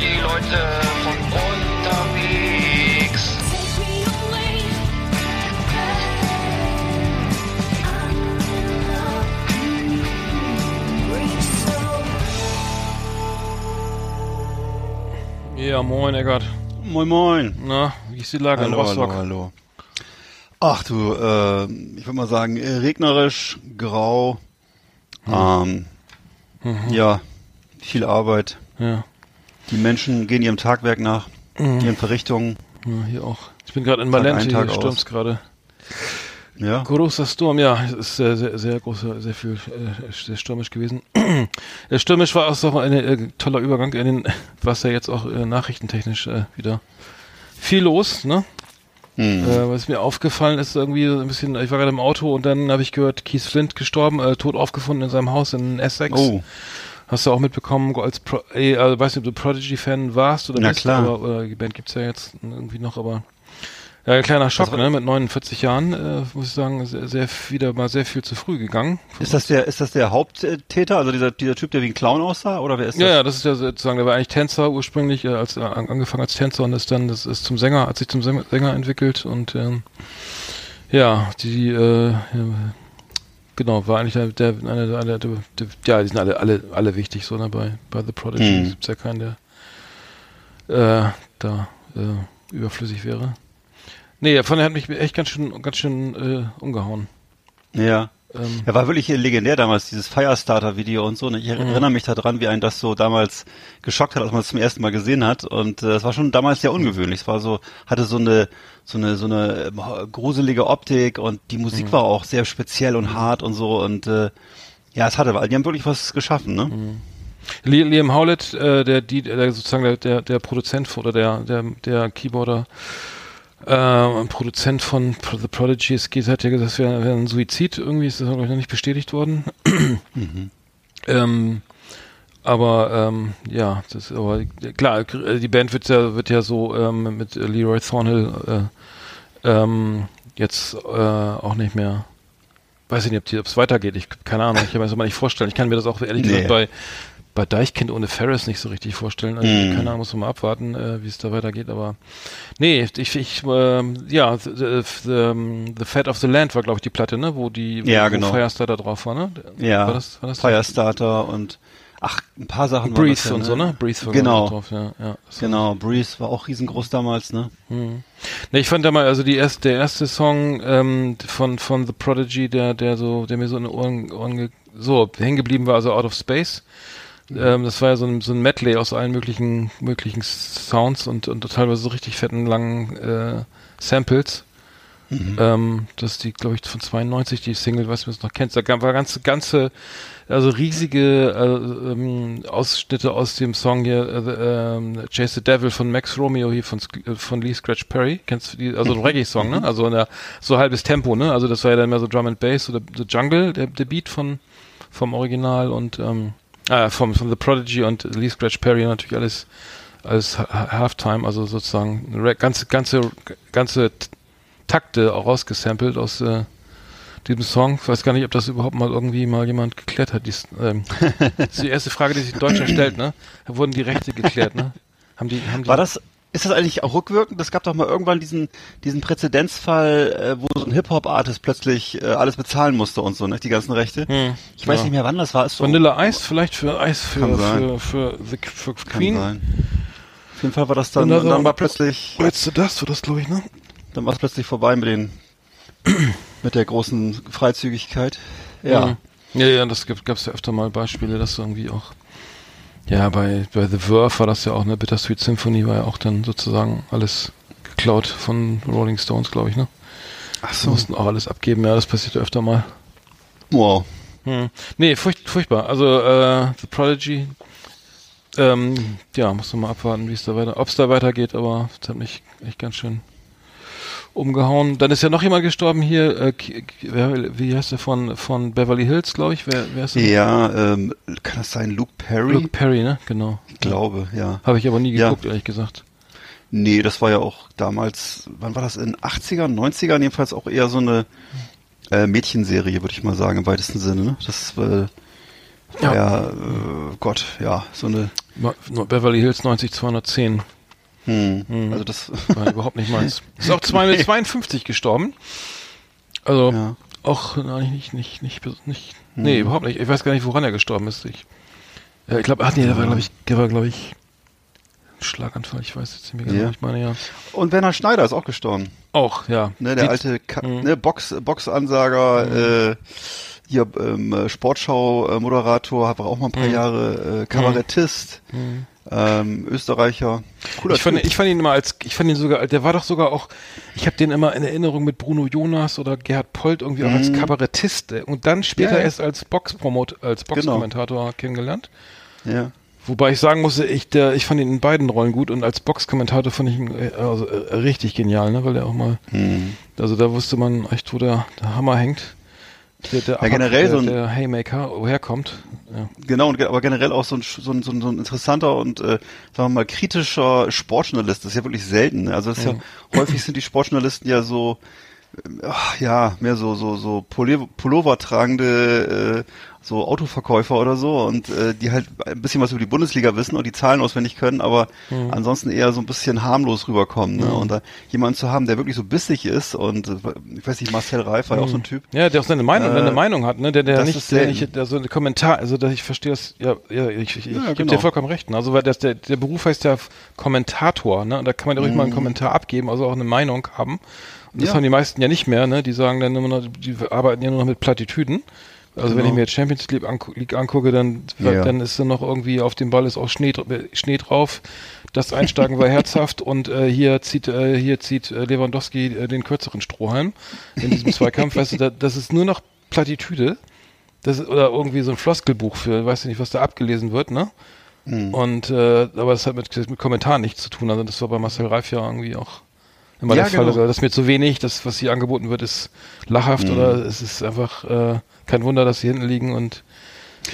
die Leute von unterwegs. Ja, moin, Eckart. Moin Moin. Na, wie ist die Lage in Hallo, Rostock? hallo, hallo. Ach du, äh, ich würde mal sagen, äh, regnerisch, grau, ähm, ja, viel Arbeit. Ja. Die Menschen gehen ihrem Tagwerk nach, ihren Verrichtungen. ja, hier auch. Ich bin gerade in ein, hier aus. gerade. Ja, Großer Sturm, ja, es ist sehr, sehr, sehr großer, sehr viel, äh, sehr stürmisch gewesen. Der stürmisch war auch ein äh, toller Übergang in den, was ja jetzt auch äh, nachrichtentechnisch äh, wieder viel los, ne? hm. Äh, was mir aufgefallen ist, irgendwie so ein bisschen, ich war gerade im Auto und dann habe ich gehört, Keith Flint gestorben, äh, tot aufgefunden in seinem Haus in Essex. Oh, Hast du auch mitbekommen, als Pro äh, also, weiß nicht, ob du Prodigy-Fan warst oder Na bist, klar. aber oder die Band gibt's ja jetzt irgendwie noch, aber ja, ein kleiner Schock, war- ne? Mit 49 Jahren, äh, muss ich sagen, sehr, sehr wieder mal sehr viel zu früh gegangen. ist das der, ist das der Haupttäter, also dieser, dieser Typ, der wie ein Clown aussah, oder wer ist das? Ja, ja, das ist ja sozusagen, der war eigentlich Tänzer ursprünglich, äh, als äh, an- angefangen als Tänzer und ist dann, das ist zum Sänger, hat sich zum Sänger entwickelt und ähm, ja, die, äh, genau, war eigentlich der, der, einer der, einer der, der, ja, die sind alle, alle, alle wichtig so ne, bei, bei The Prodigy. Hm. Es gibt ja keinen, der äh, da äh, überflüssig wäre. Nee, von der hat mich echt ganz schön, ganz schön äh, umgehauen. Ja. Ähm, Er war wirklich legendär damals, dieses Firestarter-Video und so. Und ich Mhm. erinnere mich daran, wie einen das so damals geschockt hat, als man es zum ersten Mal gesehen hat. Und äh, es war schon damals sehr ungewöhnlich. Es war so, hatte so eine, so eine, so eine äh, gruselige Optik und die Musik Mhm. war auch sehr speziell und hart und so. Und äh, ja, es hatte, die haben wirklich was geschaffen, ne? Mhm. Li- Liam Howlett, äh, der, die, der sozusagen der, der, der Produzent oder der, der, der Keyboarder, äh, Produzent von The Prodigy, geht, hat ja gesagt, es wäre wär ein Suizid, irgendwie ist das glaube ich noch nicht bestätigt worden. ähm, aber ähm, ja, das aber klar, die Band wird ja wird ja so ähm, mit Leroy Thornhill äh, ähm, jetzt äh, auch nicht mehr weiß ich nicht, ob es weitergeht. Ich keine Ahnung, ich kann mir das mal nicht vorstellen. Ich kann mir das auch ehrlich Nee. gesagt bei bei Deichkind ohne Ferris nicht so richtig vorstellen. Also, Mhm. Keine Ahnung, muss man mal abwarten, äh, wie es da weitergeht. Aber nee, ich, ich ähm, ja, the, the, the, the Fat of the Land war, glaube ich, die Platte, ne, wo die Ja, wo genau. Firestarter drauf war, ne? Ja. War das, war das Firestarter und ach, ein paar Sachen Breathe ja, und so, ne? Breathe war Genau. drauf, ja. ja. Genau, Breeze war auch riesengroß damals, ne? Ne, ich fand da mal, also die erste, der erste Song ähm, von von The Prodigy, der der so, der mir so in den Ohren, Ohren so hängen geblieben war, also Out of Space. Ähm, das war ja so ein, so ein Medley aus allen möglichen möglichen Sounds und und teilweise so richtig fetten langen äh, Samples. Ähm, das ist die, glaube ich, von 92, die Single, weiß nicht, ob du es noch kennst. Da gab- war ganze, ganze, also riesige äh, ähm, Ausschnitte aus dem Song hier, äh, the, ähm, Chase the Devil von Max Romeo hier von, äh, von Lee Scratch Perry. Kennst du die? Also ein Reggae-Song, ne? Also in der, so halbes Tempo, ne? Also das war ja dann mehr so Drum and Bass oder The Jungle, der, der Beat von, vom Original und, ähm, ah, vom, von The Prodigy und Lee Scratch Perry natürlich alles, Ha- Halftime, also sozusagen ganze, ganze, ganze Takte auch rausgesampelt aus äh, diesem Song. Ich weiß gar nicht, ob das überhaupt mal irgendwie mal jemand geklärt hat. Dies, ähm, das ist die erste Frage, die sich ein Deutscher stellt, ne? Da wurden die Rechte geklärt, ne? Haben die, haben die, War das, ist das eigentlich auch rückwirkend? Es gab doch mal irgendwann diesen, diesen Präzedenzfall, äh, wo so ein Hip-Hop-Artist plötzlich äh, alles bezahlen musste und so, ne? Die ganzen Rechte. Hm, ich weiß ja. nicht mehr, wann das war. Ist so, Vanilla Ice vielleicht für Eis für, Kann für, für, the, für Kann Queen? sein. Auf jeden Fall war das dann, Vanilla- dann war plötzlich, Letzte das, war das, glaube ich, ne? dann war es plötzlich vorbei mit den, mit der großen Freizügigkeit. Ja. Mhm. Ja, ja, das gibt, gab's ja öfter mal Beispiele, dass irgendwie auch, Ja, bei, bei The Verve war das ja auch, ne, Bittersweet Symphony war ja auch dann sozusagen alles geklaut von Rolling Stones, glaube ich, ne? Ach Sie mussten auch alles abgeben, ja, das passiert öfter mal. Wow. Hm. Nee, furcht, furchtbar. Also äh, The Prodigy, ähm, ja, muss man mal abwarten, wie es da weiter, ob es da weitergeht, aber es hat mich echt ganz schön umgehauen. Dann ist ja noch jemand gestorben hier, äh, wie heißt der von von Beverly Hills, glaube ich. Wer, wer ist der? Ja, ähm, kann das sein? Luke Perry? Luke Perry, ne? Genau. ich glaube, ja. Habe ich aber nie Ja. geguckt, ehrlich gesagt. Nee, das war ja auch damals, wann war das, in 80ern, 90ern jedenfalls auch eher so eine äh, Mädchenserie, würde ich mal sagen, im weitesten Sinne. Ne? Das äh, Ja. ja, ja äh, Gott, ja, so eine, Beverly Hills 90210 hm, Mhm. also das, war überhaupt nicht meins. Ist auch 252 gestorben. Also ja. auch nein, nicht nicht nicht nicht, nicht nee, überhaupt nicht. Ich weiß gar nicht, woran er gestorben ist. Ich, ja, ich glaube, ach nee, der war glaube ich, der war glaube ich Schlaganfall, ich weiß jetzt nicht mehr genau, Ja. ich meine ja. Und Werner Schneider ist auch gestorben. Auch, ja. Ne, der Sieht- alte Ka Mhm. ne, Box, Boxansager, äh, hier ähm, Sportschau-Moderator, war auch mal ein paar Mhm. Jahre äh, Kabarettist, ähm, Österreicher. Cooler Ich fand, Typ. ich fand ihn immer als, ich fand ihn sogar, der war doch sogar auch, ich habe den immer in Erinnerung mit Bruno Jonas oder Gerhard Polt irgendwie auch als Kabarettist äh, und dann später Mhm. Ja. erst als Boxpromot, als Genau. Boxkommentator kennengelernt. ja. Wobei ich sagen musste, ich, der, ich fand ihn in beiden Rollen gut und als Boxkommentator fand ich ihn äh, also, äh, richtig genial, ne, weil er auch mal, Hm. also da wusste man echt, wo der, der Hammer hängt. Der, der, Ja, generell der, so ein- der Haymaker, woher kommt. Ja. Genau, und, aber generell auch so ein, so ein, so ein, so ein interessanter und, äh, sagen wir mal, kritischer Sportjournalist. Das ist ja wirklich selten. ne? Also das ist ja, häufig sind die Sportjournalisten ja so, ach, ja, mehr so, so, so Pullover tragende, äh, so Autoverkäufer oder so und äh, die halt ein bisschen was über die Bundesliga wissen und die Zahlen auswendig können, aber ansonsten eher so ein bisschen harmlos rüberkommen. Ne? Und da jemanden zu haben, der wirklich so bissig ist und äh, ich weiß nicht, Marcel Reif war ja auch so ein Typ. Ja, der auch seine Meinung, Äh, eine Meinung hat, ne? Der, der nicht, ist der nicht, der so ein Kommentar, also dass ich verstehe das, ja, ja, ich, ich, ich Ja, gebe genau. dir vollkommen recht. Ne? Also weil das der, der Beruf heißt ja Kommentator, ne? Und da kann man ja ruhig mal einen Kommentar abgeben, also auch eine Meinung haben. Und das. Ja. haben die meisten ja nicht mehr, ne? Die sagen dann immer noch, die arbeiten ja nur noch mit Plattitüden. Also wenn Genau. ich mir jetzt Champions League, angu League angucke, dann, Ja. dann ist dann noch irgendwie auf dem Ball ist auch Schnee, Schnee drauf. Das Einsteigen war herzhaft und äh, hier zieht äh, hier zieht äh, Lewandowski äh, den kürzeren Strohhalm in diesem Zweikampf. weißt du, da, das ist nur noch Plattitüde. Das ist, oder irgendwie so ein Floskelbuch für, weiß ich nicht, was da abgelesen wird, ne? Mhm. Und äh, aber das hat mit, mit Kommentaren nichts zu tun. Also das war bei Marcel Reif ja irgendwie auch immer Ja, der Fall. genau. Das ist mir zu wenig, das, was hier angeboten wird, ist lachhaft Mhm. oder es ist einfach äh, kein Wunder, dass sie hinten liegen und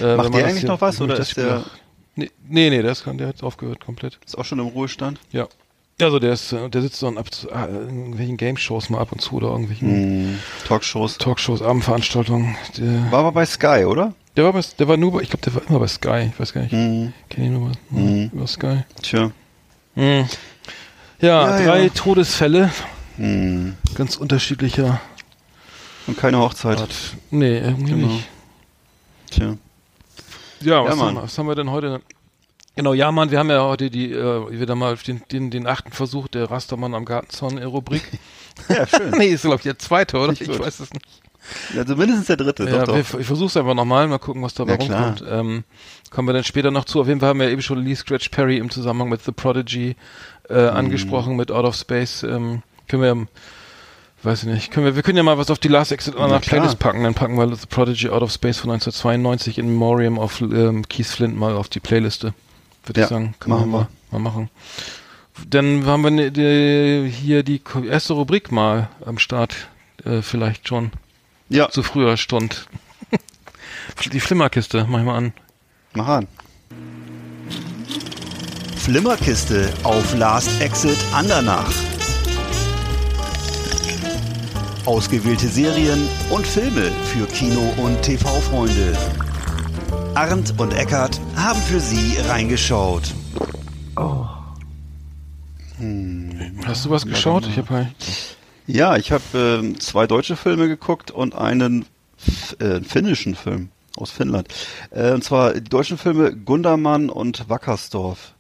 äh, Macht der eigentlich hier- noch was, oder ist der- Nee, nee, nee, der, ist, der hat aufgehört komplett. Ist auch schon im Ruhestand. Ja. Also der ist, äh, der sitzt dann ab zu, in irgendwelchen Game-Shows mal ab und zu oder irgendwelchen Hm. Talkshows. Talkshows, Abendveranstaltungen. Der, War aber bei Sky, oder? der war bei, der war nur, bei, ich glaube, der war immer bei Sky. Ich weiß gar nicht. Hm. Kenne ihn nur bei, nur über Sky. Tja. Hm. Ja, Ja, drei ja. Todesfälle, Hm. ganz unterschiedlicher Und keine Hochzeit. Art. Nee, irgendwie Genau. nicht. Tja. Ja, was, Mann. haben wir, was haben wir denn heute? Genau, ja, Mann, wir haben ja heute die, äh, wieder mal den, den, den achten Versuch der Rastermann am Gartenzaun-Rubrik. Ja, schön. nee, ist, glaube ich, der zweite, oder? Nicht Ich gut. weiß es nicht. Also mindestens der dritte, Ja, doch, wir, doch. ich versuch's einfach nochmal, mal gucken, was dabei Ja, rumkommt. Ähm, kommen wir dann später noch zu. Auf jeden Fall haben wir eben schon Lee Scratch Perry im Zusammenhang mit The Prodigy äh, Mhm. angesprochen, mit Out of Space. Ähm, können wir, weiß ich nicht, können wir, wir können ja mal was auf die Last Exit Na nach klar. Playlist packen. Dann packen wir The Prodigy Out of Space von 1992 in Memoriam of ähm, Keith Flint mal auf die Playliste. Würde Ja, ich sagen. Können machen wir. Mal, mal machen. Dann haben wir ne, die, hier die erste Rubrik mal am Start. Äh, vielleicht schon Ja, zu früher Stund. Die Flimmerkiste, mach ich mal an. mach an. Flimmerkiste auf Last Exit Andernach. Ausgewählte Serien und Filme für Kino- und TV-Freunde. Arndt und Eckart haben für Sie reingeschaut. Hast du was geschaut? Ich habe Ja, ich habe ähm, zwei deutsche Filme geguckt und einen äh, finnischen Film aus Finnland. Äh, und zwar die deutschen Filme Gundermann und Wackersdorf.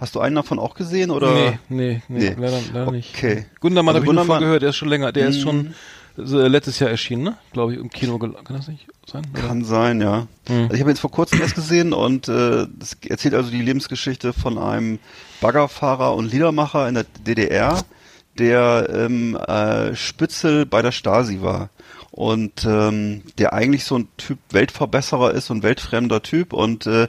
Hast du einen davon auch gesehen oder? nee, nee, nee, Nee. leider, leider nicht. Okay. Gundermann Also habe ich nur von gehört, der ist schon länger, der ist Mhm. schon äh, letztes Jahr erschienen, ne? Glaube ich, im Kino. Kann das nicht sein? Oder? Kann sein, ja. Hm. Also ich habe jetzt vor kurzem erst gesehen und äh, das erzählt also die Lebensgeschichte von einem Baggerfahrer und Liedermacher in der DDR, der ähm, äh, Spitzel bei der Stasi war und ähm, der eigentlich so ein Typ Weltverbesserer ist, so ein weltfremder Typ und äh,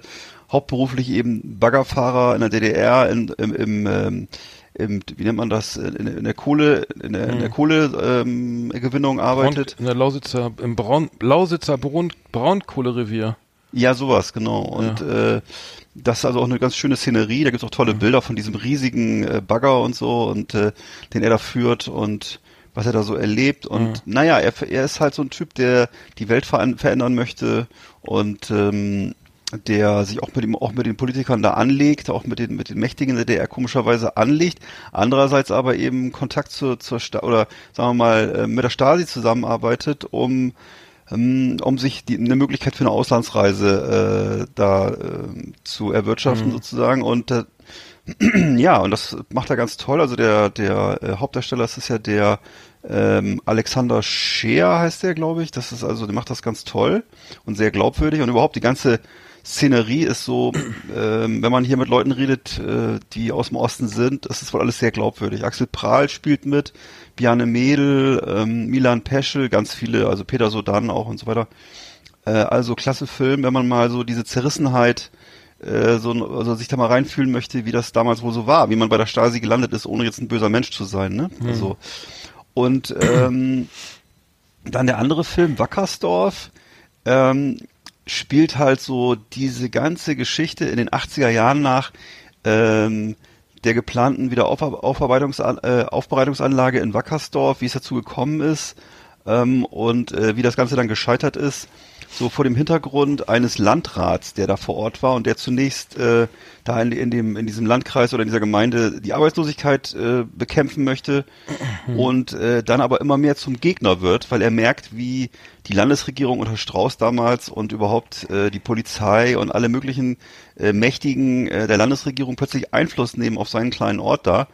hauptberuflich eben Baggerfahrer in der DDR in, im, im ähm, im, wie nennt man das, in, in der Kohle, in der, in der Kohlegewinnung ähm, Braun, arbeitet. in der Lausitzer, im Braun, Lausitzer Braun, Braunkohlerevier. Ja, sowas, genau. Und äh, das ist also auch eine ganz schöne Szenerie. Da gibt's auch tolle Bilder von diesem riesigen äh, Bagger und so und äh, den er da führt und was er da so erlebt. Und naja, er, er ist halt so ein Typ, der die Welt verändern möchte und ähm, der sich auch mit ihm, auch mit den Politikern da anlegt, auch mit den, mit den Mächtigen der DDR komischerweise anlegt. Andererseits aber eben Kontakt zur, zur Sta oder sagen wir mal, äh, mit der Stasi zusammenarbeitet, um ähm, um sich die, eine Möglichkeit für eine Auslandsreise äh, da äh, zu erwirtschaften sozusagen. Und äh, ja und das macht er ganz toll. Also der der äh, Hauptdarsteller das ist ja der ähm, Alexander Scheer heißt der glaube ich. Das ist also der macht das ganz toll und sehr glaubwürdig. Und überhaupt die ganze Szenerie ist so, ähm, wenn man hier mit Leuten redet, äh, die aus dem Osten sind, das ist wohl alles sehr glaubwürdig. Axel Prahl spielt mit, Bjarne Mädel, ähm, Milan Peschel, ganz viele, also Peter Sodan auch und so weiter. Äh, also klasse Film, wenn man mal so diese Zerrissenheit äh, so also sich da mal reinfühlen möchte, wie das damals wohl so war, wie man bei der Stasi gelandet ist, ohne jetzt ein böser Mensch zu sein, ne? Also und ähm, dann der andere Film Wackersdorf ähm, spielt halt so diese ganze Geschichte in den 80er Jahren nach ähm, der geplanten Wiederaufarbeitungs äh, in Wackersdorf, wie es dazu gekommen ist ähm, und äh, wie das Ganze dann gescheitert ist. So vor dem Hintergrund eines Landrats, der da vor Ort war und der zunächst äh, da in, in, dem, in diesem Landkreis oder in dieser Gemeinde die Arbeitslosigkeit äh, bekämpfen möchte und äh, dann aber immer mehr zum Gegner wird, weil er merkt, wie die Landesregierung unter Strauß damals und überhaupt äh, die Polizei und alle möglichen äh, Mächtigen äh, der Landesregierung plötzlich Einfluss nehmen auf seinen kleinen Ort da.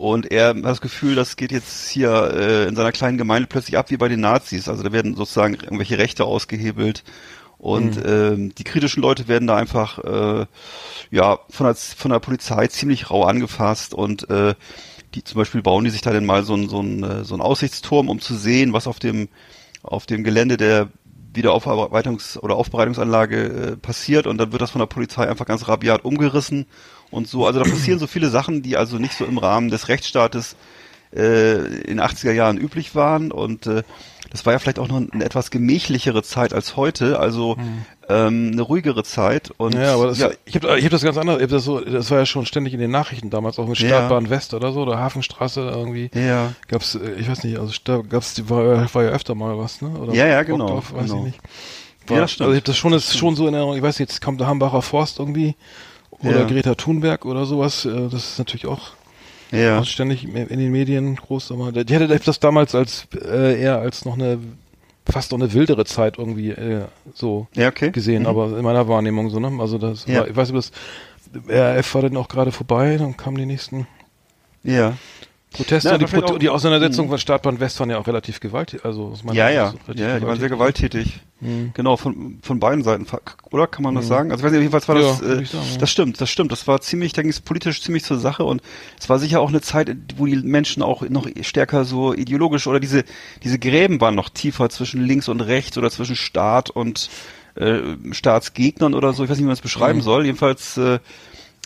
Und er hat das Gefühl, das geht jetzt hier äh, in seiner kleinen Gemeinde plötzlich ab wie bei den Nazis. Also da werden sozusagen irgendwelche Rechte ausgehebelt. Und ähm, die kritischen Leute werden da einfach äh, ja von der, von der Polizei ziemlich rau angefasst. Und äh, die zum Beispiel bauen die sich da dann mal so ein so ein äh, so ein Aussichtsturm, um zu sehen, was auf dem auf dem Gelände der Wiederaufarbeitungs- oder Aufbereitungsanlage äh, passiert. Und dann wird das von der Polizei einfach ganz rabiat umgerissen und so. Also da passieren so viele Sachen, die also nicht so im Rahmen des Rechtsstaates äh, in den 80er Jahren üblich waren und äh, das war ja vielleicht auch noch eine etwas gemächlichere Zeit als heute, also ähm, eine ruhigere Zeit und Ja, aber das, ja, ich habe ich hab das ganz anders. Ich hab das, so, das war ja schon ständig in den Nachrichten damals, auch mit Ja. Startbahn West oder so, oder Hafenstraße irgendwie. ja, Gab's, äh, ich weiß nicht, also da gab's, die- war, war ja öfter mal was, ne? Oder Ja, ja, genau, Burgdorf, weiß genau. ich nicht. Ja, War, das stimmt. Also ich habe das schon, das schon so in Erinnerung. Ich weiß nicht, jetzt kommt der Hambacher Forst irgendwie oder Ja. Greta Thunberg oder sowas. äh, Das ist natürlich auch ja, ständig in den Medien groß. Aber die hatte das damals als äh, eher als noch eine fast noch eine wildere Zeit irgendwie äh, so ja, okay. gesehen, Mhm. aber in meiner Wahrnehmung so, ne? Also das Ja. war, ich weiß nicht, das RAF war dann auch gerade vorbei, dann kamen die nächsten Ja. Proteste und die, da auch- die Auseinandersetzung von Startbahn West waren ja auch relativ gewaltig, also aus meiner Ja, Sicht ja, ja, die waren sehr gewalttätig. Mhm. Genau, von, von beiden Seiten, oder kann man das sagen? Also ich weiß nicht, jedenfalls war Ja, das, äh, sagen, ja. das stimmt, das stimmt. Das war ziemlich, denke ich, politisch ziemlich zur Sache und es war sicher auch eine Zeit, wo die Menschen auch noch stärker so ideologisch oder diese, diese Gräben waren noch tiefer zwischen links und rechts oder zwischen Staat und äh, Staatsgegnern oder so. Ich weiß nicht, wie man das beschreiben Mhm. soll. Jedenfalls äh,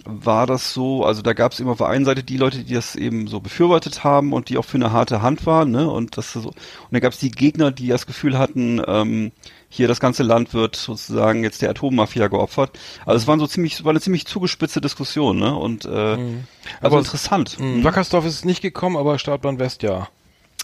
war das so, also da gab es immer auf der einen Seite die Leute, die das eben so befürwortet haben und die auch für eine harte Hand waren, ne? Und das so und dann gab es die Gegner, die das Gefühl hatten, ähm, hier das ganze Land wird sozusagen jetzt der Atommafia geopfert. Also es waren so ziemlich, war eine ziemlich zugespitzte Diskussion, ne? Und äh, also Aber- interessant. Mhm. Wackersdorf ist nicht gekommen, aber Startbahn West ja.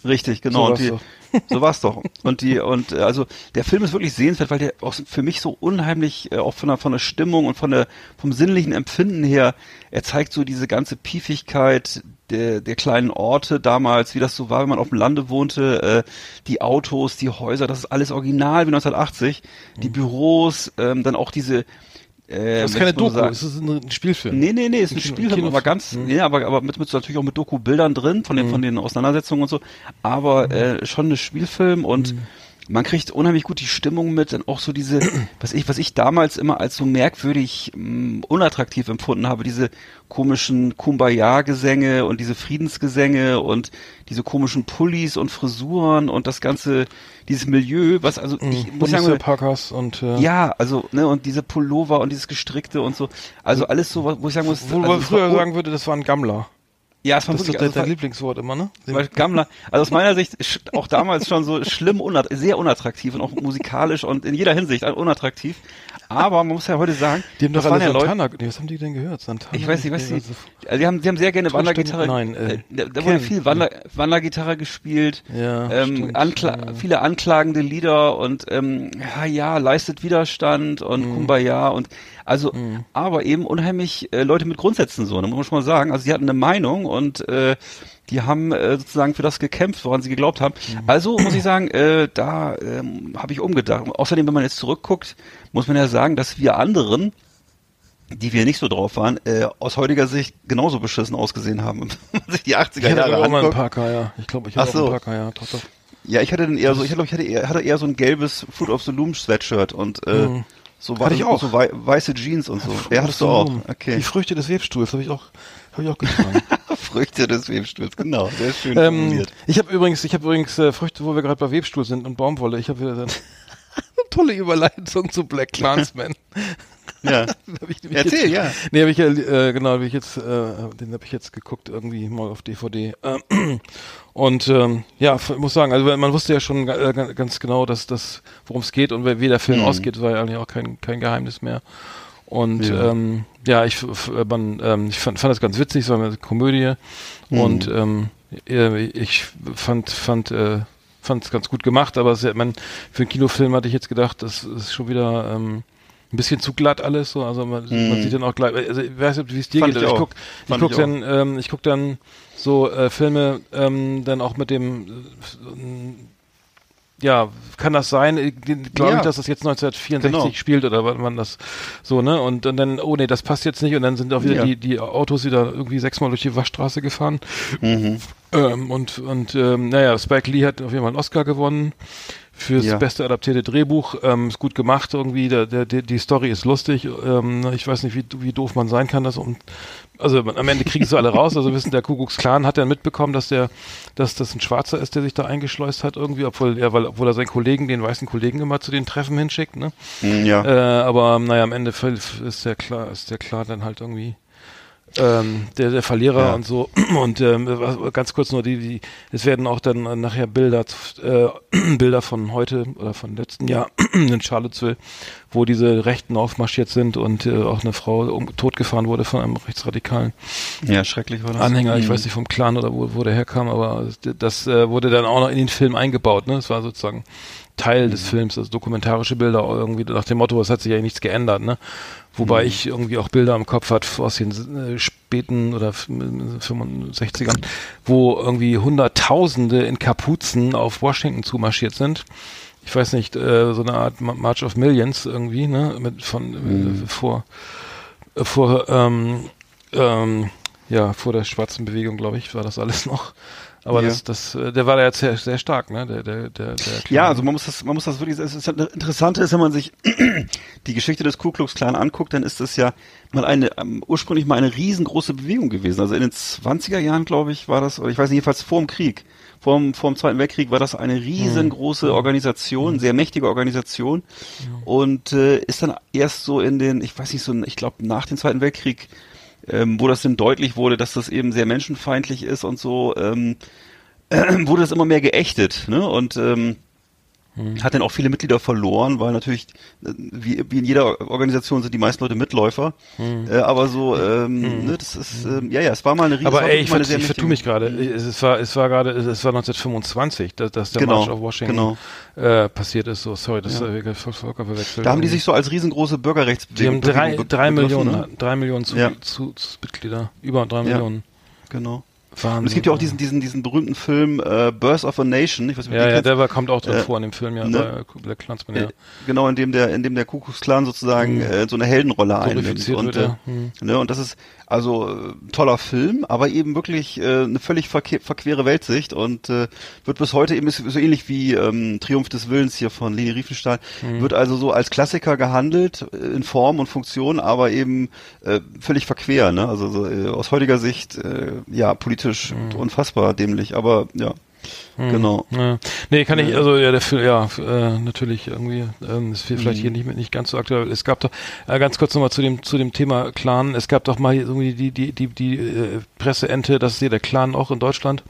Richtig, genau. So und die, war's so war's doch. Und die und äh, also der Film ist wirklich sehenswert, weil der auch für mich so unheimlich äh, auch von der von der Stimmung und von der vom sinnlichen Empfinden her, er zeigt so diese ganze Piefigkeit der der kleinen Orte damals, wie das so war, wenn man auf dem Lande wohnte, äh, die Autos, die Häuser, das ist alles original wie 1980, die Büros, ähm, dann auch diese Äh, Das ist keine Doku, es ist ein, ein Spielfilm. Nee, nee, nee, ist ein Kino- Spielfilm, Kino- aber ganz, Mhm. ja, aber, aber mit, mit natürlich auch mit Doku-Bildern drin, von den, Mhm. von den Auseinandersetzungen und so, aber äh, schon ein Spielfilm und Mhm. Man kriegt unheimlich gut die Stimmung mit, dann auch so diese, was ich, was ich damals immer als so merkwürdig mh, unattraktiv empfunden habe, diese komischen Kumbaya-Gesänge und diese Friedensgesänge und diese komischen Pullis und Frisuren und das ganze, dieses Milieu, was also, ich muss sagen, Parkers und äh, ja, also, ne, und diese Pullover und dieses Gestrickte und so. Also alles so, wo ich sagen muss, wo also, man früher sagen würde, das war ein Gammler. Ja, war Das ist doch dein, also, dein Lieblingswort immer, ne? weil Gammler, also aus meiner Sicht auch damals schon so schlimm, unat sehr unattraktiv und auch musikalisch und in jeder Hinsicht unattraktiv. Aber man muss ja heute sagen, Die haben doch alle ja Leute, Santana, nee, was haben die denn gehört? Santana? ich weiß nicht, was sie, also- die haben, die haben sehr gerne Wandergitarre, nein, äh, da, da Ken. wurde viel Wander, Wandergitarre gespielt, Ja, ähm, stimmt, ankla ja. viele anklagende Lieder und ähm, ja, ja, leistet Widerstand und Mhm. Kumbaya und also, aber eben unheimlich äh, Leute mit Grundsätzen so, da muss man schon mal sagen. Also die hatten eine Meinung und äh, die haben äh, sozusagen für das gekämpft, woran sie geglaubt haben. Mhm. Also muss ich sagen, äh, da ähm, habe ich umgedacht. Und außerdem, wenn man jetzt zurückguckt, muss man ja sagen, dass wir anderen die wir nicht so drauf waren, äh, aus heutiger Sicht genauso beschissen ausgesehen haben. Wenn man sich die 80er Ich hatte Jahre auch mal einen. Parker, ja. Ich glaube, ich hatte auch so. einen Parker, ja. Doch, doch. Ja, ich hatte dann eher so, ich glaube, ich hatte eher, hatte eher so ein gelbes Fruit of the Loom Sweatshirt und äh, so Mhm. Hatte ich auch. so wei weiße Jeans und so. Ja, hattest du auch. Die Okay. Früchte des Webstuhls habe ich auch, habe ich auch getragen. Früchte des Webstuhls, genau, sehr schön ähm, ich habe übrigens, ich habe übrigens äh, Früchte, wo wir gerade bei Webstuhl sind und Baumwolle. Ich habe wieder eine tolle Überleitung zu Black Clansman. Ja. Erzähl, jetzt, ja. Nee, habe ich ja, äh, genau, hab ich jetzt, äh, den habe ich jetzt geguckt irgendwie mal auf DVD. Ähm, und ähm, ja, muss sagen, also man wusste ja schon äh, ganz genau, dass das, worum es geht und wie der Film Mhm. ausgeht, war ja eigentlich auch kein kein Geheimnis mehr. Und Ja. ähm, ja ich, man, ähm, ich fand, fand das ganz witzig, es war eine Komödie Mhm. und ähm, äh, ich fand fand äh, fand es ganz gut gemacht, aber es, man, für einen Kinofilm hatte ich jetzt gedacht, das ist schon wieder ähm, ein bisschen zu glatt alles so, also man, man sieht dann auch gleich, also ich weiß nicht, wie es dir Mhm. Fand geht, ich ich guck, ich guck ich dann, ähm, ich guck dann so äh, Filme ähm, dann auch mit dem äh, ja, kann das sein? Glaube Ja. ich, dass das jetzt 1964 Genau. spielt oder wann man das so, ne? Und, und dann, oh nee, das passt jetzt nicht und dann sind auch wieder Ja. die, die Autos wieder irgendwie sechsmal durch die Waschstraße gefahren. Mhm. Ähm, und und ähm, naja, Spike Lee hat auf jeden Fall einen Oscar gewonnen fürs Ja. beste adaptierte Drehbuch. Ähm, ist gut gemacht irgendwie. Der, der, die Story ist lustig. Ähm, ich weiß nicht, wie, wie doof man sein kann, das um also am Ende kriegen sie alle raus. Also wissen, der Kuckucks Clan hat dann mitbekommen, dass der, dass das ein Schwarzer ist, der sich da eingeschleust hat irgendwie, obwohl er, weil, obwohl er seinen Kollegen, den weißen Kollegen immer zu den Treffen hinschickt, ne? Ja. Äh, aber naja, am Ende ist der klar, ist der klar dann halt irgendwie ähm, der, der Verlierer Ja. und so. Und ähm, was- ganz kurz nur die, die, es werden auch dann äh, nachher Bilder, äh, Bilder von heute oder von letzten Jahr in Charlottesville, wo diese Rechten aufmarschiert sind und äh, auch eine Frau um, totgefahren wurde von einem rechtsradikalen ja, schrecklich war das. Anhänger, ich Mhm. weiß nicht vom Clan oder wo, wo der herkam, aber das, das äh, wurde dann auch noch in den Film eingebaut, ne? Das war sozusagen Teil des Mhm. Films, also dokumentarische Bilder irgendwie nach dem Motto, es hat sich ja nichts geändert, ne? Wobei Mhm. ich irgendwie auch Bilder im Kopf hat aus den äh, späten oder f- 65ern, wo irgendwie Hunderttausende in Kapuzen auf Washington zumarschiert sind. Ich weiß nicht, äh, so eine Art Ma- March of Millions irgendwie, ne? Mit von Mhm. äh, vor äh, vor ähm, ähm, ja vor der schwarzen Bewegung, glaube ich, war das alles noch. Aber Ja. das, das, äh, der war da jetzt sehr, sehr stark, ne? Der, der, der, der Ja, also man muss das, man muss das wirklich, es ist das Interessante ist, wenn man sich die Geschichte des Ku Klux Klan anguckt, dann ist das ja mal eine, ähm, ursprünglich mal eine riesengroße Bewegung gewesen. Also in den 20er Jahren, glaube ich, war das, oder ich weiß nicht, jedenfalls vor dem Krieg, vor dem, vor dem Zweiten Weltkrieg war das eine riesengroße Organisation, sehr mächtige Organisation und äh, ist dann erst so in den, ich weiß nicht, so, ich glaube nach dem Zweiten Weltkrieg ähm, wo das dann deutlich wurde, dass das eben sehr menschenfeindlich ist und so, ähm, wurde das immer mehr geächtet, ne? Und ähm, hat dann auch viele Mitglieder verloren, weil natürlich, äh, wie, wie in jeder Organisation sind die meisten Leute Mitläufer. Äh, aber so, ähm, ne, das ist, ähm, ja, ja, es war mal eine riesen Aber ey, ich, ich vertue mich gerade. Es, war, es war gerade, es war 1925, dass, dass der Genau, March auf Washington genau. äh, passiert ist. So, sorry, das Ja. ja. äh, voll, vollkommen verwechselt. Da haben die sich so als riesengroße die Bürgerrechtsbewegung haben drei, drei Millionen, ne? drei Millionen zu, Ja. zu, zu Mitglieder, über drei Ja. Millionen. Genau. Wahnsinn. Und es gibt ja auch diesen, diesen, diesen berühmten Film äh, Birth of a Nation. Ich weiß nicht, Ja, ja, der war, kommt auch drin Äh, vor in dem Film, ja, ne? bei Black Clansman, ja. Äh, Genau, in dem der, in dem der Kuckucksklan sozusagen äh, so eine Heldenrolle einnimmt. Glorifiziert Und, wird, äh, ja. Hm. ne, und das ist also äh, toller Film, aber eben wirklich äh, eine völlig verke verquere Weltsicht und äh, wird bis heute eben ist so ähnlich wie ähm, Triumph des Willens hier von Leni Riefenstahl, Hm. wird also so als Klassiker gehandelt äh, in Form und Funktion, aber eben äh, völlig verquer, ne? Also so, äh, aus heutiger Sicht äh, ja politisch Hm. unfassbar dämlich, aber ja. Genau. Ja. Nee, kann ich, also ja, der ja, äh, natürlich irgendwie, ähm, ist vielleicht Mhm. hier nicht, nicht ganz so aktuell. Es gab doch, äh, ganz kurz nochmal zu dem, zu dem Thema Clan, es gab doch mal hier irgendwie die, die, die, die äh, Presseente, dass hier der Clan auch in Deutschland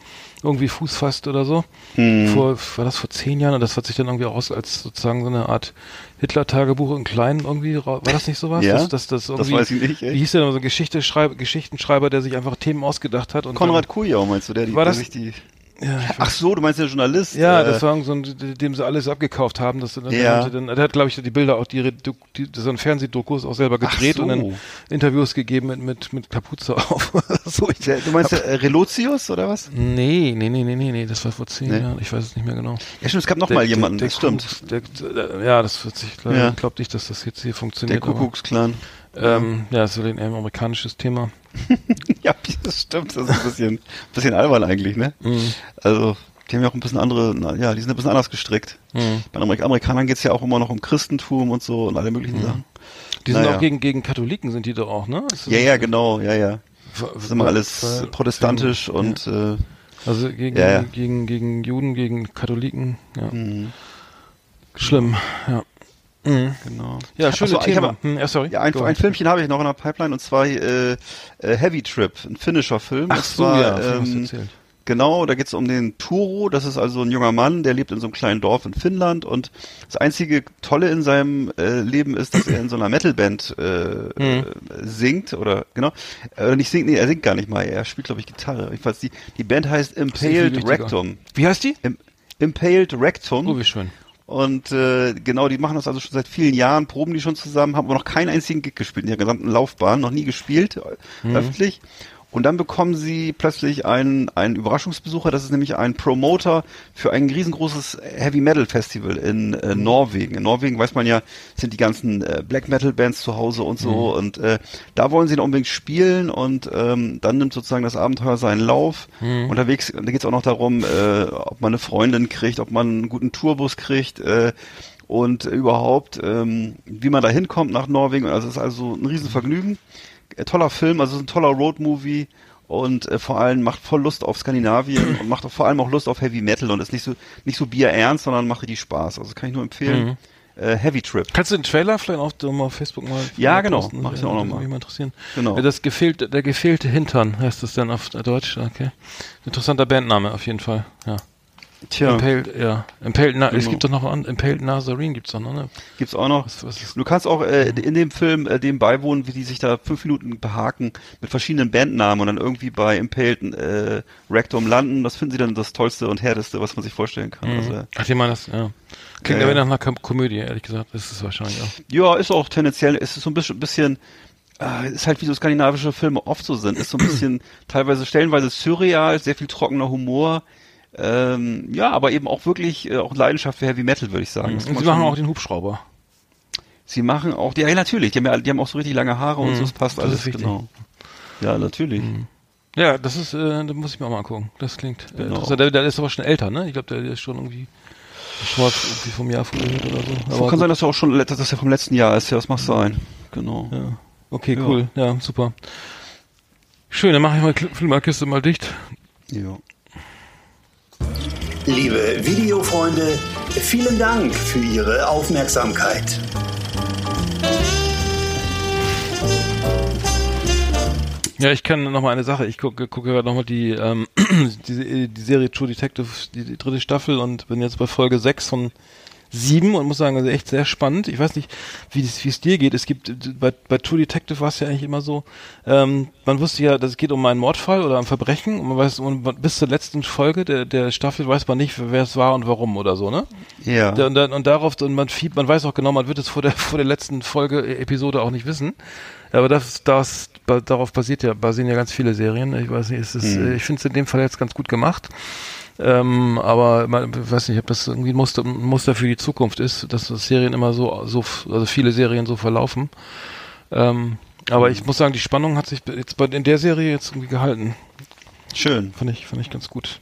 irgendwie Fuß fasst oder so. Mhm. Vor, war das vor zehn Jahren und das hat sich dann irgendwie aus als sozusagen so eine Art Hitler-Tagebuch im Kleinen irgendwie, war das nicht sowas? Ja, das, das, das, das irgendwie, weiß ich nicht, echt. Wie hieß der denn, so ein Geschichte-Schreiber, Geschichtenschreiber, der sich einfach Themen ausgedacht hat und Konrad Kujau meinst du, der, die, War der das- sich die ja, Ach so, du meinst der Journalist? ja, äh, das war so ein, dem sie alles abgekauft haben. Das, dann Ja. dann, der hat, glaube ich, die Bilder auch, die, die so ein Fernsehdokus auch selber gedreht so. und dann Interviews gegeben mit, mit, mit Kapuze auf. so, ich, Der, du meinst der äh, Relotius oder was? nee, nee, nee, nee, nee, nee, das war vor zehn Nee. Jahren. Ich weiß es nicht mehr genau. Ja, stimmt, es gab noch Der- mal der- jemanden, der das stimmt. Der, der, ja, das wird sich, Ja. ich glaube nicht, dass das jetzt hier Der funktioniert. Kuckucksklan. Ähm, ja, so ein amerikanisches Thema. Ja, das stimmt. Das ist ein bisschen, bisschen albern eigentlich, ne? Mhm. Also, die haben ja auch ein bisschen andere, na, ja, die sind ein bisschen anders gestrickt. Mhm. Bei den Amerik Amerikanern geht's ja auch immer noch um Christentum und so und alle möglichen Sachen. Die sind Naja. auch gegen, gegen Katholiken, sind die doch auch, ne? Ja, ja, genau, ja, ja. Das ist immer alles protestantisch und äh, Also gegen, Ja, ja. gegen, gegen Juden, gegen Katholiken, ja. mh, Schlimm, ja. Mhm. genau. Ja, schönes Ach so, ich Thema. habe- hm, ja, sorry. Ja, ein, ein. Filmchen habe ich noch in der Pipeline und zwar äh, äh, Heavy Trip, ein finnischer Film. Ach so, zwar, ja, ähm, erzählt. Genau, da geht's um den Turo. Das ist also ein junger Mann, der lebt in so einem kleinen Dorf in Finnland und das einzige Tolle in seinem äh, Leben ist, dass er in so einer Metalband äh, Mhm. singt oder genau, äh, nicht singt, nee, er singt gar nicht mal. Er spielt glaube ich Gitarre. Jedenfalls die die Band heißt Impaled. Rectum. Wie heißt die? Im, Impaled Rectum. Oh, wie schön. Und äh, genau, die machen das also schon seit vielen Jahren, proben die schon zusammen, haben aber noch keinen einzigen Gig gespielt in ihrer gesamten Laufbahn, noch nie gespielt, Mhm. öffentlich. Und dann bekommen sie plötzlich einen, einen Überraschungsbesucher, das ist nämlich ein Promoter für ein riesengroßes Heavy Metal Festival in äh, Mhm. Norwegen. In Norwegen weiß man ja, sind die ganzen äh, Black Metal Bands zu Hause und so. Mhm. Und äh, da wollen sie unbedingt spielen und ähm, dann nimmt sozusagen das Abenteuer seinen Lauf. Mhm. Unterwegs, da geht es auch noch darum, äh, ob man eine Freundin kriegt, ob man einen guten Tourbus kriegt. Äh, und überhaupt, ähm, wie man da hinkommt nach Norwegen. Also es ist also ein Riesenvergnügen. Äh, toller Film, also es ist ein toller Roadmovie und äh, vor allem macht voll Lust auf Skandinavien und macht vor allem auch Lust auf Heavy Metal und ist nicht so nicht so bierernst, sondern macht richtig Spaß. Also kann ich nur empfehlen. Äh, Heavy Trip. Kannst du den Trailer vielleicht auch mal auf Facebook mal Ja, mal genau. posten? Mach ich auch noch mal. Würde mich interessieren. Genau. Ja, Das gefehlte, der gefehlte Hintern heißt es dann auf Deutsch. Okay. Interessanter Bandname auf jeden Fall. Ja. Tja, Impaled, ja. Impaled, Na es Genau. gibt doch noch an, Impaled Nazarene gibt's doch noch, ne? gibt's auch noch. Was, was Du kannst auch äh, in dem Film äh, dem beiwohnen, wie die sich da fünf Minuten behaken mit verschiedenen Bandnamen und dann irgendwie bei Impaled äh, Rectum landen. Das finden sie dann das Tollste und Härteste, was man sich vorstellen kann. Also, äh, Ach, die meinen das, ja. Klingt Ja, aber nach einer Kom Komödie, ehrlich gesagt. Das ist es wahrscheinlich auch. Ja, ist auch tendenziell, ist so ein bisschen, bisschen äh, ist halt wie so skandinavische Filme oft so sind, ist so ein bisschen teilweise stellenweise surreal, sehr viel trockener Humor, ähm, ja, aber eben auch wirklich äh, auch Leidenschaft für Heavy Metal, würde ich sagen. Und kann sie machen schon- auch den Hubschrauber. sie machen auch, ja, ja natürlich, die haben, ja, die haben auch so richtig lange Haare und Mhm, so, das passt das alles, genau. Ja, natürlich. Ja, das ist, äh, da muss ich mir auch mal angucken. Das klingt äh, Genau. interessant. Der, der ist aber schon älter, ne? Ich glaube, der, der ist schon irgendwie schon mal irgendwie vom Jahr früher oder so. So Aber kann sein, dass er auch schon, dass das ja vom letzten Jahr ist, ja, das mag sein. Genau. Ja. Okay, Ja. cool. Ja, super. Schön, dann mache ich mal die Filmkiste mal dicht. Ja. Liebe Videofreunde, vielen Dank für Ihre Aufmerksamkeit. Ja, ich kann noch mal eine Sache. Ich gucke gucke gerade noch mal die, ähm, die, die Serie True Detective, die, die dritte Staffel und bin jetzt bei Folge 6 von sieben und muss sagen, also echt sehr spannend. Ich weiß nicht, wie es dir geht. Es gibt bei, bei True Detective war es ja eigentlich immer so, ähm, man wusste ja, dass es geht um einen Mordfall oder ein Verbrechen und man weiß und bis zur letzten Folge der, der Staffel weiß man nicht, wer es war und warum oder so, ne? Ja. Und, dann, und darauf, und man fiebt, man weiß auch genau, man wird es vor der, vor der letzten Folge, äh, Episode auch nicht wissen. Aber das, das, darauf basiert ja, basieren ja ganz viele Serien. Ich weiß nicht, es ist, Mhm. ich finde es in dem Fall jetzt ganz gut gemacht. Ähm, aber man, ich weiß nicht, ob das irgendwie ein Muster, ein Muster für die Zukunft ist, dass das Serien immer so, so, also viele Serien so verlaufen. Ähm, aber ich muss sagen, die Spannung hat sich jetzt bei, in der Serie jetzt irgendwie gehalten. Schön. Fand ich, fand ich ganz gut.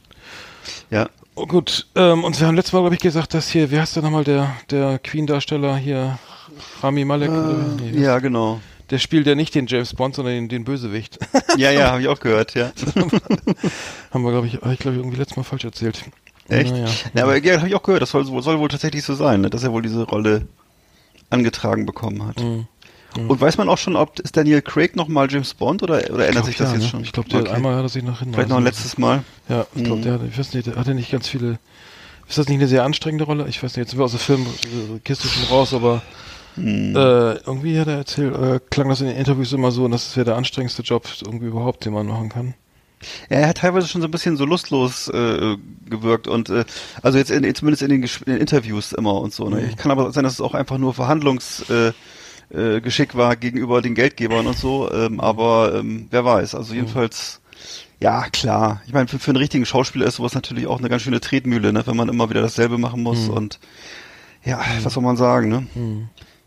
Ja. Oh, gut, ähm, und wir haben letztes Mal, glaube ich, gesagt, dass hier, wie heißt der nochmal, der, der Queen-Darsteller hier, Rami Malek? oder, nee, Äh, Ja, genau. Der spielt ja nicht den James Bond, sondern den, den Bösewicht. Ja, ja, habe ich auch gehört, ja. haben wir, glaube ich, ich glaube ich irgendwie letztes Mal falsch erzählt. Echt? Naja. Ja, aber ja, habe ich auch gehört, das soll, wohl- soll wohl tatsächlich so sein, ne? dass er wohl diese Rolle angetragen bekommen hat. Mhm. Und weiß man auch schon, ob ist Daniel Craig nochmal James Bond oder, oder ändert glaub, sich das ja, jetzt ne? schon? Ich glaube, der Okay. einmal hat er sich nach hinten. Vielleicht noch ein letztes Mal. Ja, ich glaube, Mhm. der hat, ich weiß nicht, der hatte nicht ganz viele. Ist das nicht eine sehr anstrengende Rolle? Ich weiß nicht, jetzt sind wir aus der Filmkiste schon raus, aber Mhm. äh, irgendwie hat er erzählt, äh, klang das in den Interviews immer so, und das ist ja der anstrengendste Job irgendwie überhaupt, den man machen kann. Ja, er hat teilweise schon so ein bisschen so lustlos äh, gewirkt und äh, also jetzt in, zumindest in den, in den Interviews immer und so. Ne? Mhm. Ich kann aber sein, dass es auch einfach nur Verhandlungsgeschick äh, äh, Geschick war gegenüber den Geldgebern und so. Ähm, aber ähm, wer weiß. Also jedenfalls, ja klar. Ich meine, für, für einen richtigen Schauspieler ist sowas natürlich auch eine ganz schöne Tretmühle, ne? wenn man immer wieder dasselbe machen muss Mhm. und ja, was soll man sagen? Ne?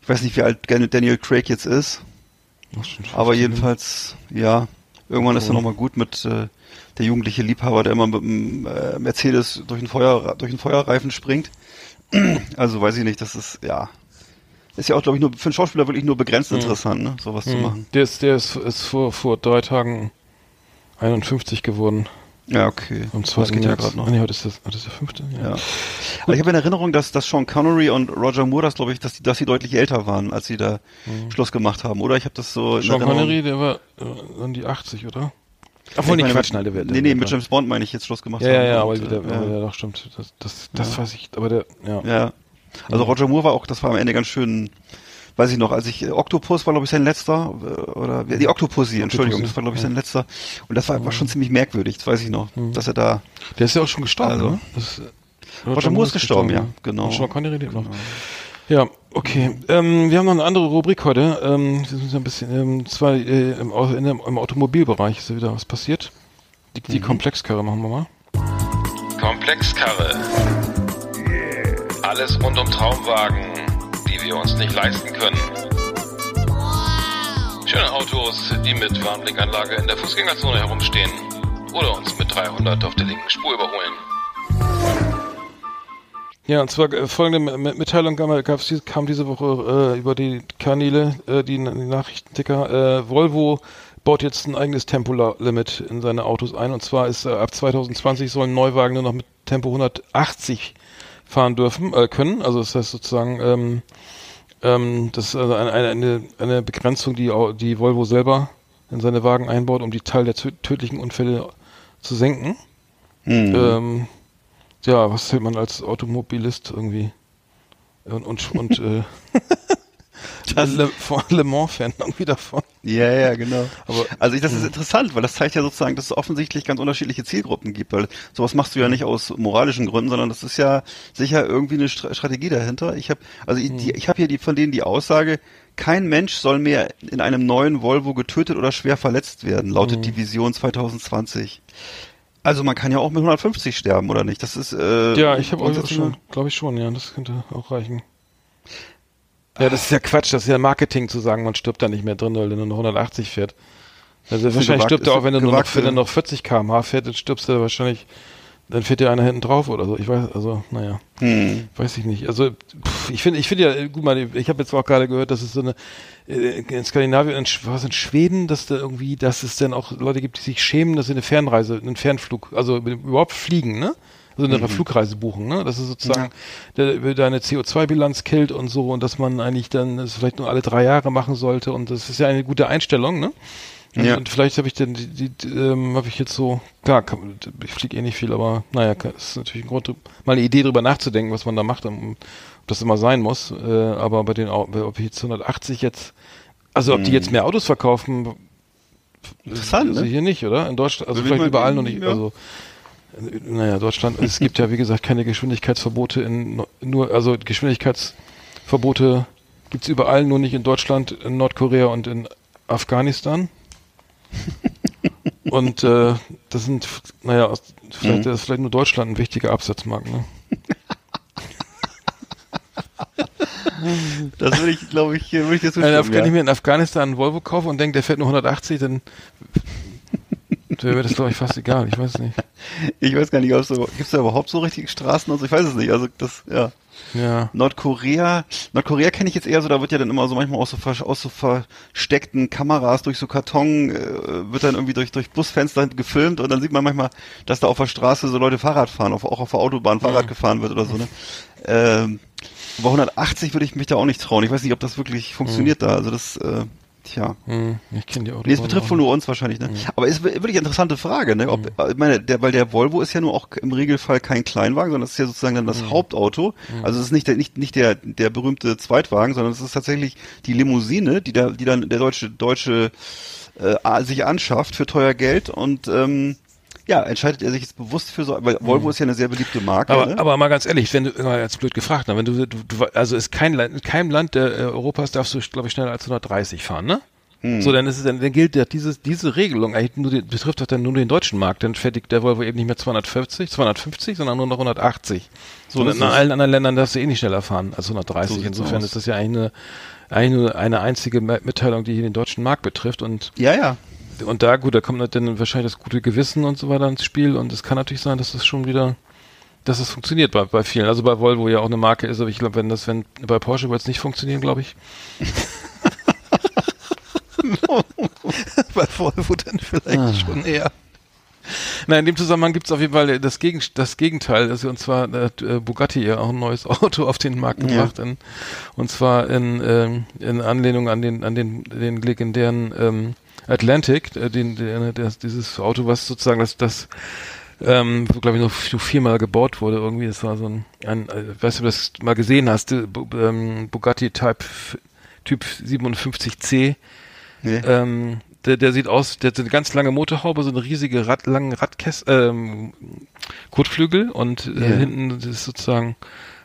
Ich weiß nicht, wie alt Daniel Craig jetzt ist. Aber 15. jedenfalls, ja, irgendwann ist er Oh. nochmal gut mit äh, der jugendliche Liebhaber, der immer mit dem äh, Mercedes durch den Feuer durch den Feuerreifen springt. Also weiß ich nicht, das ist ja ist ja auch glaube ich nur für einen Schauspieler wirklich nur begrenzt interessant, ne, sowas zu Mhm. machen. Der ist, der ist, ist vor, vor drei Tagen 51 geworden. Ja, okay. Das 2. geht ja gerade noch. Nee, heute ist das, heute ist der fünfte. Ja. Ja. Aber ich habe in Erinnerung, dass, dass Sean Connery und Roger Moore, das glaube ich, dass die, dass sie deutlich älter waren, als sie da Schluss gemacht haben, oder? Ich habe das so Mhm. Sean. Connery, der war äh, an die 80, oder? Obwohl, Ich nicht meine, Quatsch, nein, der wird. Nee, nee, mit James Bond meine ich jetzt Schluss gemacht Ja, ja, haben. ja, aber Und, der, äh, aber ja. der doch stimmt. Das, das, das weiß ich, aber der, ja. Ja. Also Roger Moore war auch, das war am Ende ganz schön, weiß ich noch, als ich, äh, Octopus war glaube ich sein letzter, äh, oder, die Octopussy, Entschuldigung, das war glaube ich sein letzter. Und das war, war schon ziemlich merkwürdig, das weiß ich noch, dass er da, Der ist ja auch schon gestorben, Also. ne? Das, äh, Roger Moore ist gestorben, ja, genau. Und Sean Connery lebt noch. Ja, okay. Ähm, wir haben noch eine andere Rubrik heute. Ähm, wir sind ein bisschen, ähm, zwar äh, im, dem- im Automobilbereich ist ja wieder was passiert. Die, die Mhm. Komplexkarre machen wir mal. Komplexkarre. Alles rund um Traumwagen, die wir uns nicht leisten können. Schöne Autos, die mit Warnblinkanlage in der Fußgängerzone herumstehen oder uns mit 300 auf der linken Spur überholen. Ja, und zwar äh, folgende Mitteilung kam, diese Woche äh, über die Kanäle, äh, die, die Nachrichtenticker. Äh, Volvo baut jetzt ein eigenes Tempolimit in seine Autos ein. Und zwar ist äh, ab 2020 sollen Neuwagen nur noch mit Tempo 180 fahren dürfen, äh, können. Also das heißt sozusagen, ähm, ähm, das ist also eine, eine, eine, Begrenzung, die, die Volvo selber in seine Wagen einbaut, um die Teil der tö- tödlichen Unfälle zu senken. hm. Ähm, ja, was hält man als Automobilist irgendwie? Und, und, und äh, Le, Le Mans-Fan irgendwie davon. Ja, ja, genau. Aber- also ich, das ist interessant, weil das zeigt ja sozusagen, dass es offensichtlich ganz unterschiedliche Zielgruppen gibt, weil sowas machst du ja nicht aus moralischen Gründen, sondern das ist ja sicher irgendwie eine Stra Strategie dahinter. Ich habe, also ich, die, ich habe hier die von denen die Aussage, kein Mensch soll mehr in einem neuen Volvo getötet oder schwer verletzt werden, lautet die Vision 2020. Also man kann ja auch mit 150 sterben, oder nicht? Das ist äh, Ja, ich habe auch grundsätzlich schon, glaube ich schon, ja, das könnte auch reichen. Ja, das ist ja Quatsch, das ist ja Marketing zu sagen, man stirbt da nicht mehr drin, weil er nur noch 180 fährt. Also wahrscheinlich gewagt- stirbt er auch, wenn du nur noch, wenn er noch 40 km/h fährt, dann stirbst du wahrscheinlich, dann fährt dir einer hinten drauf oder so. Ich weiß, also, naja. Hm. Weiß ich nicht. Also pff, ich finde, ich finde ja, gut mal, ich habe jetzt auch gerade gehört, dass es so eine äh, in Skandinavien, in, was in Schweden, dass da irgendwie, dass es dann auch Leute gibt, die sich schämen, dass sie eine Fernreise, einen Fernflug, also überhaupt fliegen, ne? Also eine Flugreise buchen, ne? Das ist sozusagen der, deine CO2-Bilanz killt und so und dass man eigentlich dann es vielleicht nur alle drei Jahre machen sollte und das ist ja eine gute Einstellung, ne? Und, Ja. und vielleicht habe ich dann die, die, die ähm, habe ich jetzt so, klar, kann, ich fliege eh nicht viel, aber naja, ist natürlich ein Grund, mal eine Idee drüber nachzudenken, was man da macht, um, ob das immer sein muss. Äh, aber bei den, ob ich jetzt 180 jetzt, also ob die jetzt mehr Autos verkaufen. Interessant, also ne? hier nicht, oder? In Deutschland, also Will vielleicht überall noch nicht, ja. also naja, Deutschland, es gibt ja wie gesagt keine Geschwindigkeitsverbote in nur, also Geschwindigkeitsverbote gibt's überall, nur nicht in Deutschland, in Nordkorea und in Afghanistan. und äh, das sind, naja, aus- vielleicht Mhm. ist vielleicht nur Deutschland ein wichtiger Absatzmarkt, ne? Das würde ich, glaube ich, würde ich Wenn, zustimmen. Af- wenn ich ja. mir in Afghanistan einen Volvo kaufe und denke, der fährt nur 180, dann wäre das, glaube ich, fast egal. Ich weiß nicht. Ich weiß gar nicht, gibt es da überhaupt so richtige Straßen und so? Ich weiß es nicht. Also das, ja. Ja. Nordkorea, Nordkorea kenne ich jetzt eher so, da wird ja dann immer so manchmal aus so, aus so versteckten Kameras durch so Karton, äh, wird dann irgendwie durch, durch Busfenster gefilmt und dann sieht man manchmal, dass da auf der Straße so Leute Fahrrad fahren, auf, auch auf der Autobahn Fahrrad gefahren wird oder so, ne? Ähm, aber 180 würde ich mich da auch nicht trauen. Ich weiß nicht, ob das wirklich funktioniert da. Also das, äh, tja. Hm, ich kenne die Autobahn. Nee, es betrifft wohl nur uns wahrscheinlich, ne? Aber ist wirklich eine interessante Frage, ne? Ob, ich meine, der, weil der Volvo ist ja nur auch im Regelfall kein Kleinwagen, sondern es ist ja sozusagen dann das Hauptauto. Also es ist nicht der, nicht, nicht der, der berühmte Zweitwagen, sondern es ist tatsächlich die Limousine, die da, die dann der deutsche, deutsche, äh, sich anschafft für teuer Geld und, ähm, ja, entscheidet er sich jetzt bewusst für so, weil Volvo ist ja eine sehr beliebte Marke, Aber, ne? aber mal ganz ehrlich, wenn du immer jetzt blöd gefragt, ne, wenn du, du, du also ist kein Land, in keinem Land der, äh, Europas darfst du, glaube ich, schneller als 130 fahren, ne? Hm. So, dann ist es dann, dann gilt ja dieses, diese Regelung eigentlich nur, die, betrifft doch dann nur den deutschen Markt. Dann fährt die- der Volvo eben nicht mehr 240, 250, sondern nur noch 180. So, So in allen anderen Ländern darfst du eh nicht schneller fahren als 130. So Insofern aus. ist das ja eigentlich eine, eigentlich nur eine einzige Mitteilung, die hier den deutschen Markt betrifft und ja, ja. Und da, gut, da kommt dann wahrscheinlich das gute Gewissen und so weiter ins Spiel und es kann natürlich sein, dass das schon wieder, dass es funktioniert bei, bei vielen. Also bei Volvo ja auch eine Marke ist, aber ich glaube, wenn das, wenn, bei Porsche wird es nicht funktionieren, glaube ich. bei Volvo dann vielleicht schon eher. Nein, in dem Zusammenhang gibt es auf jeden Fall das, Gegen, das Gegenteil. Also, und zwar hat äh, Bugatti ja auch ein neues Auto auf den Markt gebracht. In, und zwar in, ähm, in Anlehnung an den, an den, den legendären ähm, Atlantic, äh, den, das, dieses Auto, was sozusagen das, das ähm, glaube ich, noch viermal gebaut wurde irgendwie. Das war so ein, ein äh, weißt du, ob du das mal gesehen hast, äh, ähm, Bugatti Type, Typ 57C. Nee. Ähm, der, der sieht aus, der hat eine ganz lange Motorhaube, so eine riesige Rad, langen Radkäst, ähm, Kotflügel und äh, Ja. hinten ist sozusagen,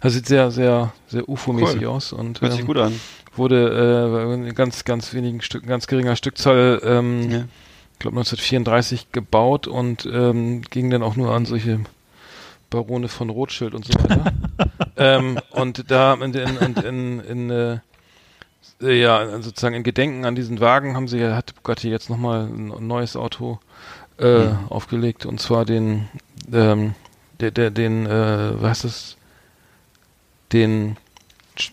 das sieht sehr, sehr, sehr UFO-mäßig Cool. aus und Hört sich ähm, gut an. Wurde äh, in ganz, ganz wenigen Stücken, ganz geringer Stückzahl, ähm, Ja. ich glaube 1934 gebaut und ähm, ging dann auch nur an solche Barone von Rothschild und so weiter. ähm, und da in, in, in, in, äh, ja, sozusagen in Gedenken an diesen Wagen haben sie, hat Bugatti jetzt nochmal ein neues Auto äh, aufgelegt und zwar den, ähm, der, der, den, äh, was heißt das, den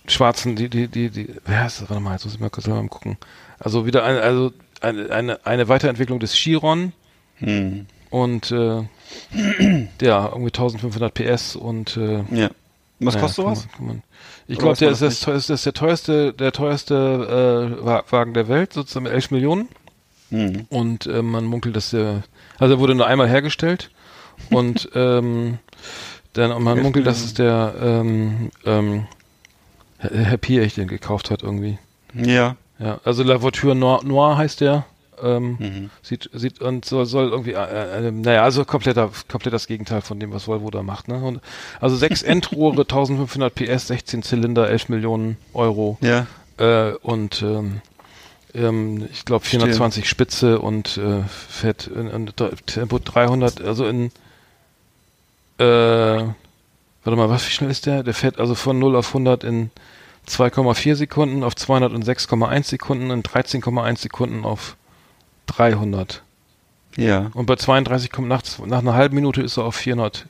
schwarzen, die, die, die, die, wer heißt das? Warte mal, jetzt muss ich mal kurz mal gucken. Also wieder eine, also eine, eine, eine Weiterentwicklung des Chiron Hm. und äh, ja, irgendwie 1500 PS und äh, Ja. Was ja, kostet kann sowas? Man, kann man. Ich glaube, der ist, das teuerste- das ist der teuerste, der teuerste äh, Wa- Wagen der Welt, sozusagen mit 11 Millionen. Hm. Und äh, man munkelt, dass der, also er wurde nur einmal hergestellt und ähm, dann und man 11 munkelt, dass es der ähm, ähm, Herr Herr Piech den gekauft hat irgendwie. Ja. Ja, also La Voiture Noir, Noir heißt der. Ähm, Mhm. Sieht, sieht und soll, soll irgendwie, äh, äh, naja, also kompletter, komplett das Gegenteil von dem, was Volvo da macht. Ne? Und, also sechs Endrohre, 1500 PS, 16 Zylinder, 11 Millionen Euro Ja. äh, und ähm, ähm, ich glaube 420 Spitze und äh, fährt in, in Tempo 300, also in äh, warte mal, was wie schnell ist der? Der fährt also von 0 auf 100 in 2,4 Sekunden, auf 200 in 6,1 Sekunden, in 13,1 Sekunden auf 300. Ja. Und bei 32 kommt nach, nach einer halben Minute ist er auf 400.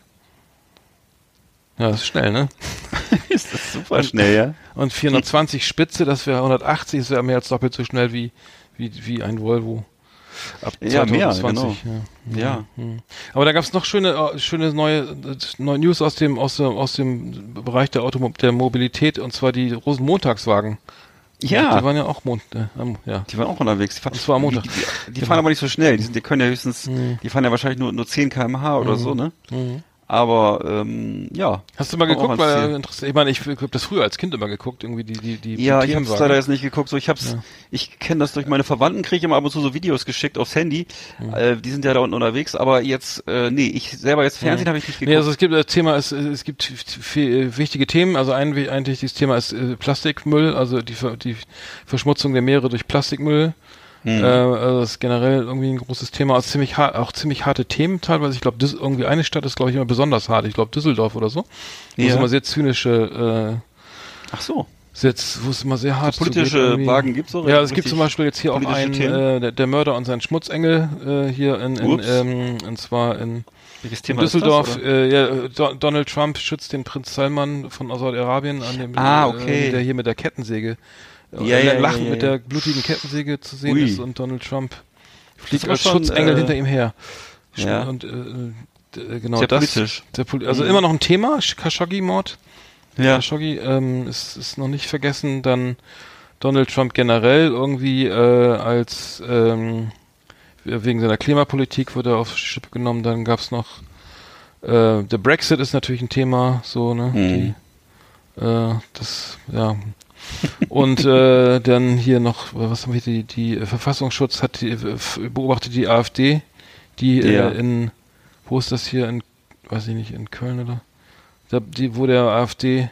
Ja, das ist schnell, ne? ist das super schnell, ja? Und 420 Spitze, das wäre 180, das wäre mehr als doppelt so schnell wie, wie, wie ein Volvo. Ab Ja, mehr, 2020. genau. Ja. Ja. Mhm. Aber da gab es noch schöne, äh, schöne neue, neue News aus dem, aus, dem, aus dem Bereich der, Automo der Mobilität, und zwar die Rosenmontagswagen. Ja. Die waren ja auch Mond, äh, ja. Die waren auch unterwegs. Die, fahren, Das war am Montag. Die, die, die Genau. fahren aber nicht so schnell. Die, sind, die können ja höchstens, die fahren ja wahrscheinlich nur, nur 10 km/h oder so, ne? Aber ähm, ja. Hast du mal geguckt? Weil, äh, ich meine, ich habe das früher als Kind immer geguckt, irgendwie die die die Ja, ich habe Themenwagen. leider jetzt nicht geguckt. So, ich hab's, Ja. ich kenne das durch meine Verwandten, kriege ich immer ab und zu so Videos geschickt aufs Handy. Äh, die sind ja da unten unterwegs, aber jetzt, äh, nee, ich selber jetzt Fernsehen habe ich nicht geguckt. Nee, also es gibt das Thema ist, es gibt wichtige Themen. Also ein, ein wichtiges Thema ist äh, Plastikmüll, also die, die Verschmutzung der Meere durch Plastikmüll. Hm. Äh, also das ist generell irgendwie ein großes Thema. Also ziemlich auch ziemlich harte Themen teilweise. Ich glaube, irgendwie eine Stadt ist, glaube ich, immer besonders hart. Ich glaube, Düsseldorf oder so. Wo es Ja. immer sehr zynische, äh, Ach so. sehr, wo es immer sehr hart politische zugeht irgendwie. Wagen gibt's auch Ja, es gibt zum Beispiel jetzt hier auch politische einen, äh, der, der Mörder und sein Schmutzengel äh, hier in, in, ähm, und zwar in in das, Düsseldorf, oder? äh, ja, Do Donald Trump schützt den Prinz Salman von Saudi-Arabien an dem, Ah, okay. äh, der hier mit der Kettensäge, äh, Ja, ja, lachend ja, mit der blutigen Kettensäge zu sehen Ui. ist und Donald Trump fliegt als schon, Schutzengel äh, hinter ihm her. ja. Und äh, d- genau Sehr das. politisch. Sehr poli also immer noch ein Thema, Khashoggi-Mord. Ja. Khashoggi ähm, ist, ist noch nicht vergessen. Dann Donald Trump generell irgendwie äh, als ähm, wegen seiner Klimapolitik wurde er auf Schippe genommen. Dann gab's noch äh, der Brexit ist natürlich ein Thema, so ne. Mhm. Die, äh, das ja. Und äh, dann hier noch, was haben wir, die, die Verfassungsschutz hat die, f- beobachtet die AfD, die Ja. äh, in, wo ist das hier, in, weiß ich nicht, in Köln oder? Da, die, wo der AfD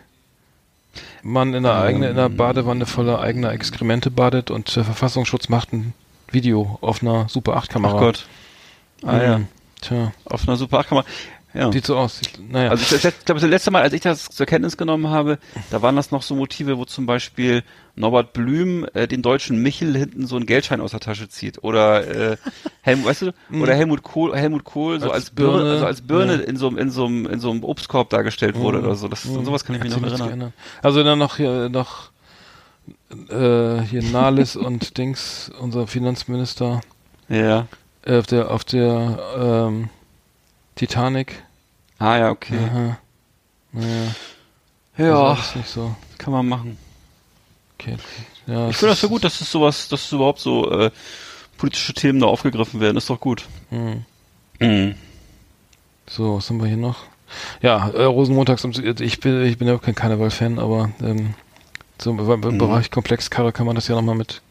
Mann in einer eigenen, in einer Badewanne voller eigener Exkremente badet und der Verfassungsschutz macht ein Video auf einer Super 8 Kamera. Ach Gott. Ah ja. Mhm. Tja, Auf einer Super 8 Kamera. Ja. sieht so aus. Naja. Also ich, ich glaube, das letzte Mal, als ich das zur Kenntnis genommen habe, da waren das noch so Motive, wo zum Beispiel Norbert Blüm äh, den deutschen Michel hinten so einen Geldschein aus der Tasche zieht. Oder äh, Helmut, weißt du, oder Helmut Kohl, Helmut Kohl so Als als, Birne, Birne, also als Birne ja. in so einem in so einem in so einem Obstkorb dargestellt wurde oder so. Das an sowas kann ich mich noch erinnern. geändert. Also dann noch hier noch äh, hier Nahles und Dings, unser Finanzminister Ja. äh, auf der auf der ähm, Titanic. Ah ja, okay. Aha. Naja, Ja, also ist nicht so. kann man machen. Okay. Ja, Ich finde das so gut, dass es sowas, dass es überhaupt so äh, politische Themen da aufgegriffen werden. Ist doch gut. Hm. Mhm. So, was haben wir hier noch? Ja, äh, Rosenmontags, ich bin, ich bin ja auch kein Karneval-Fan, aber ähm, so im, Mhm. im Bereich Komplexkarre kann man das ja nochmal mit.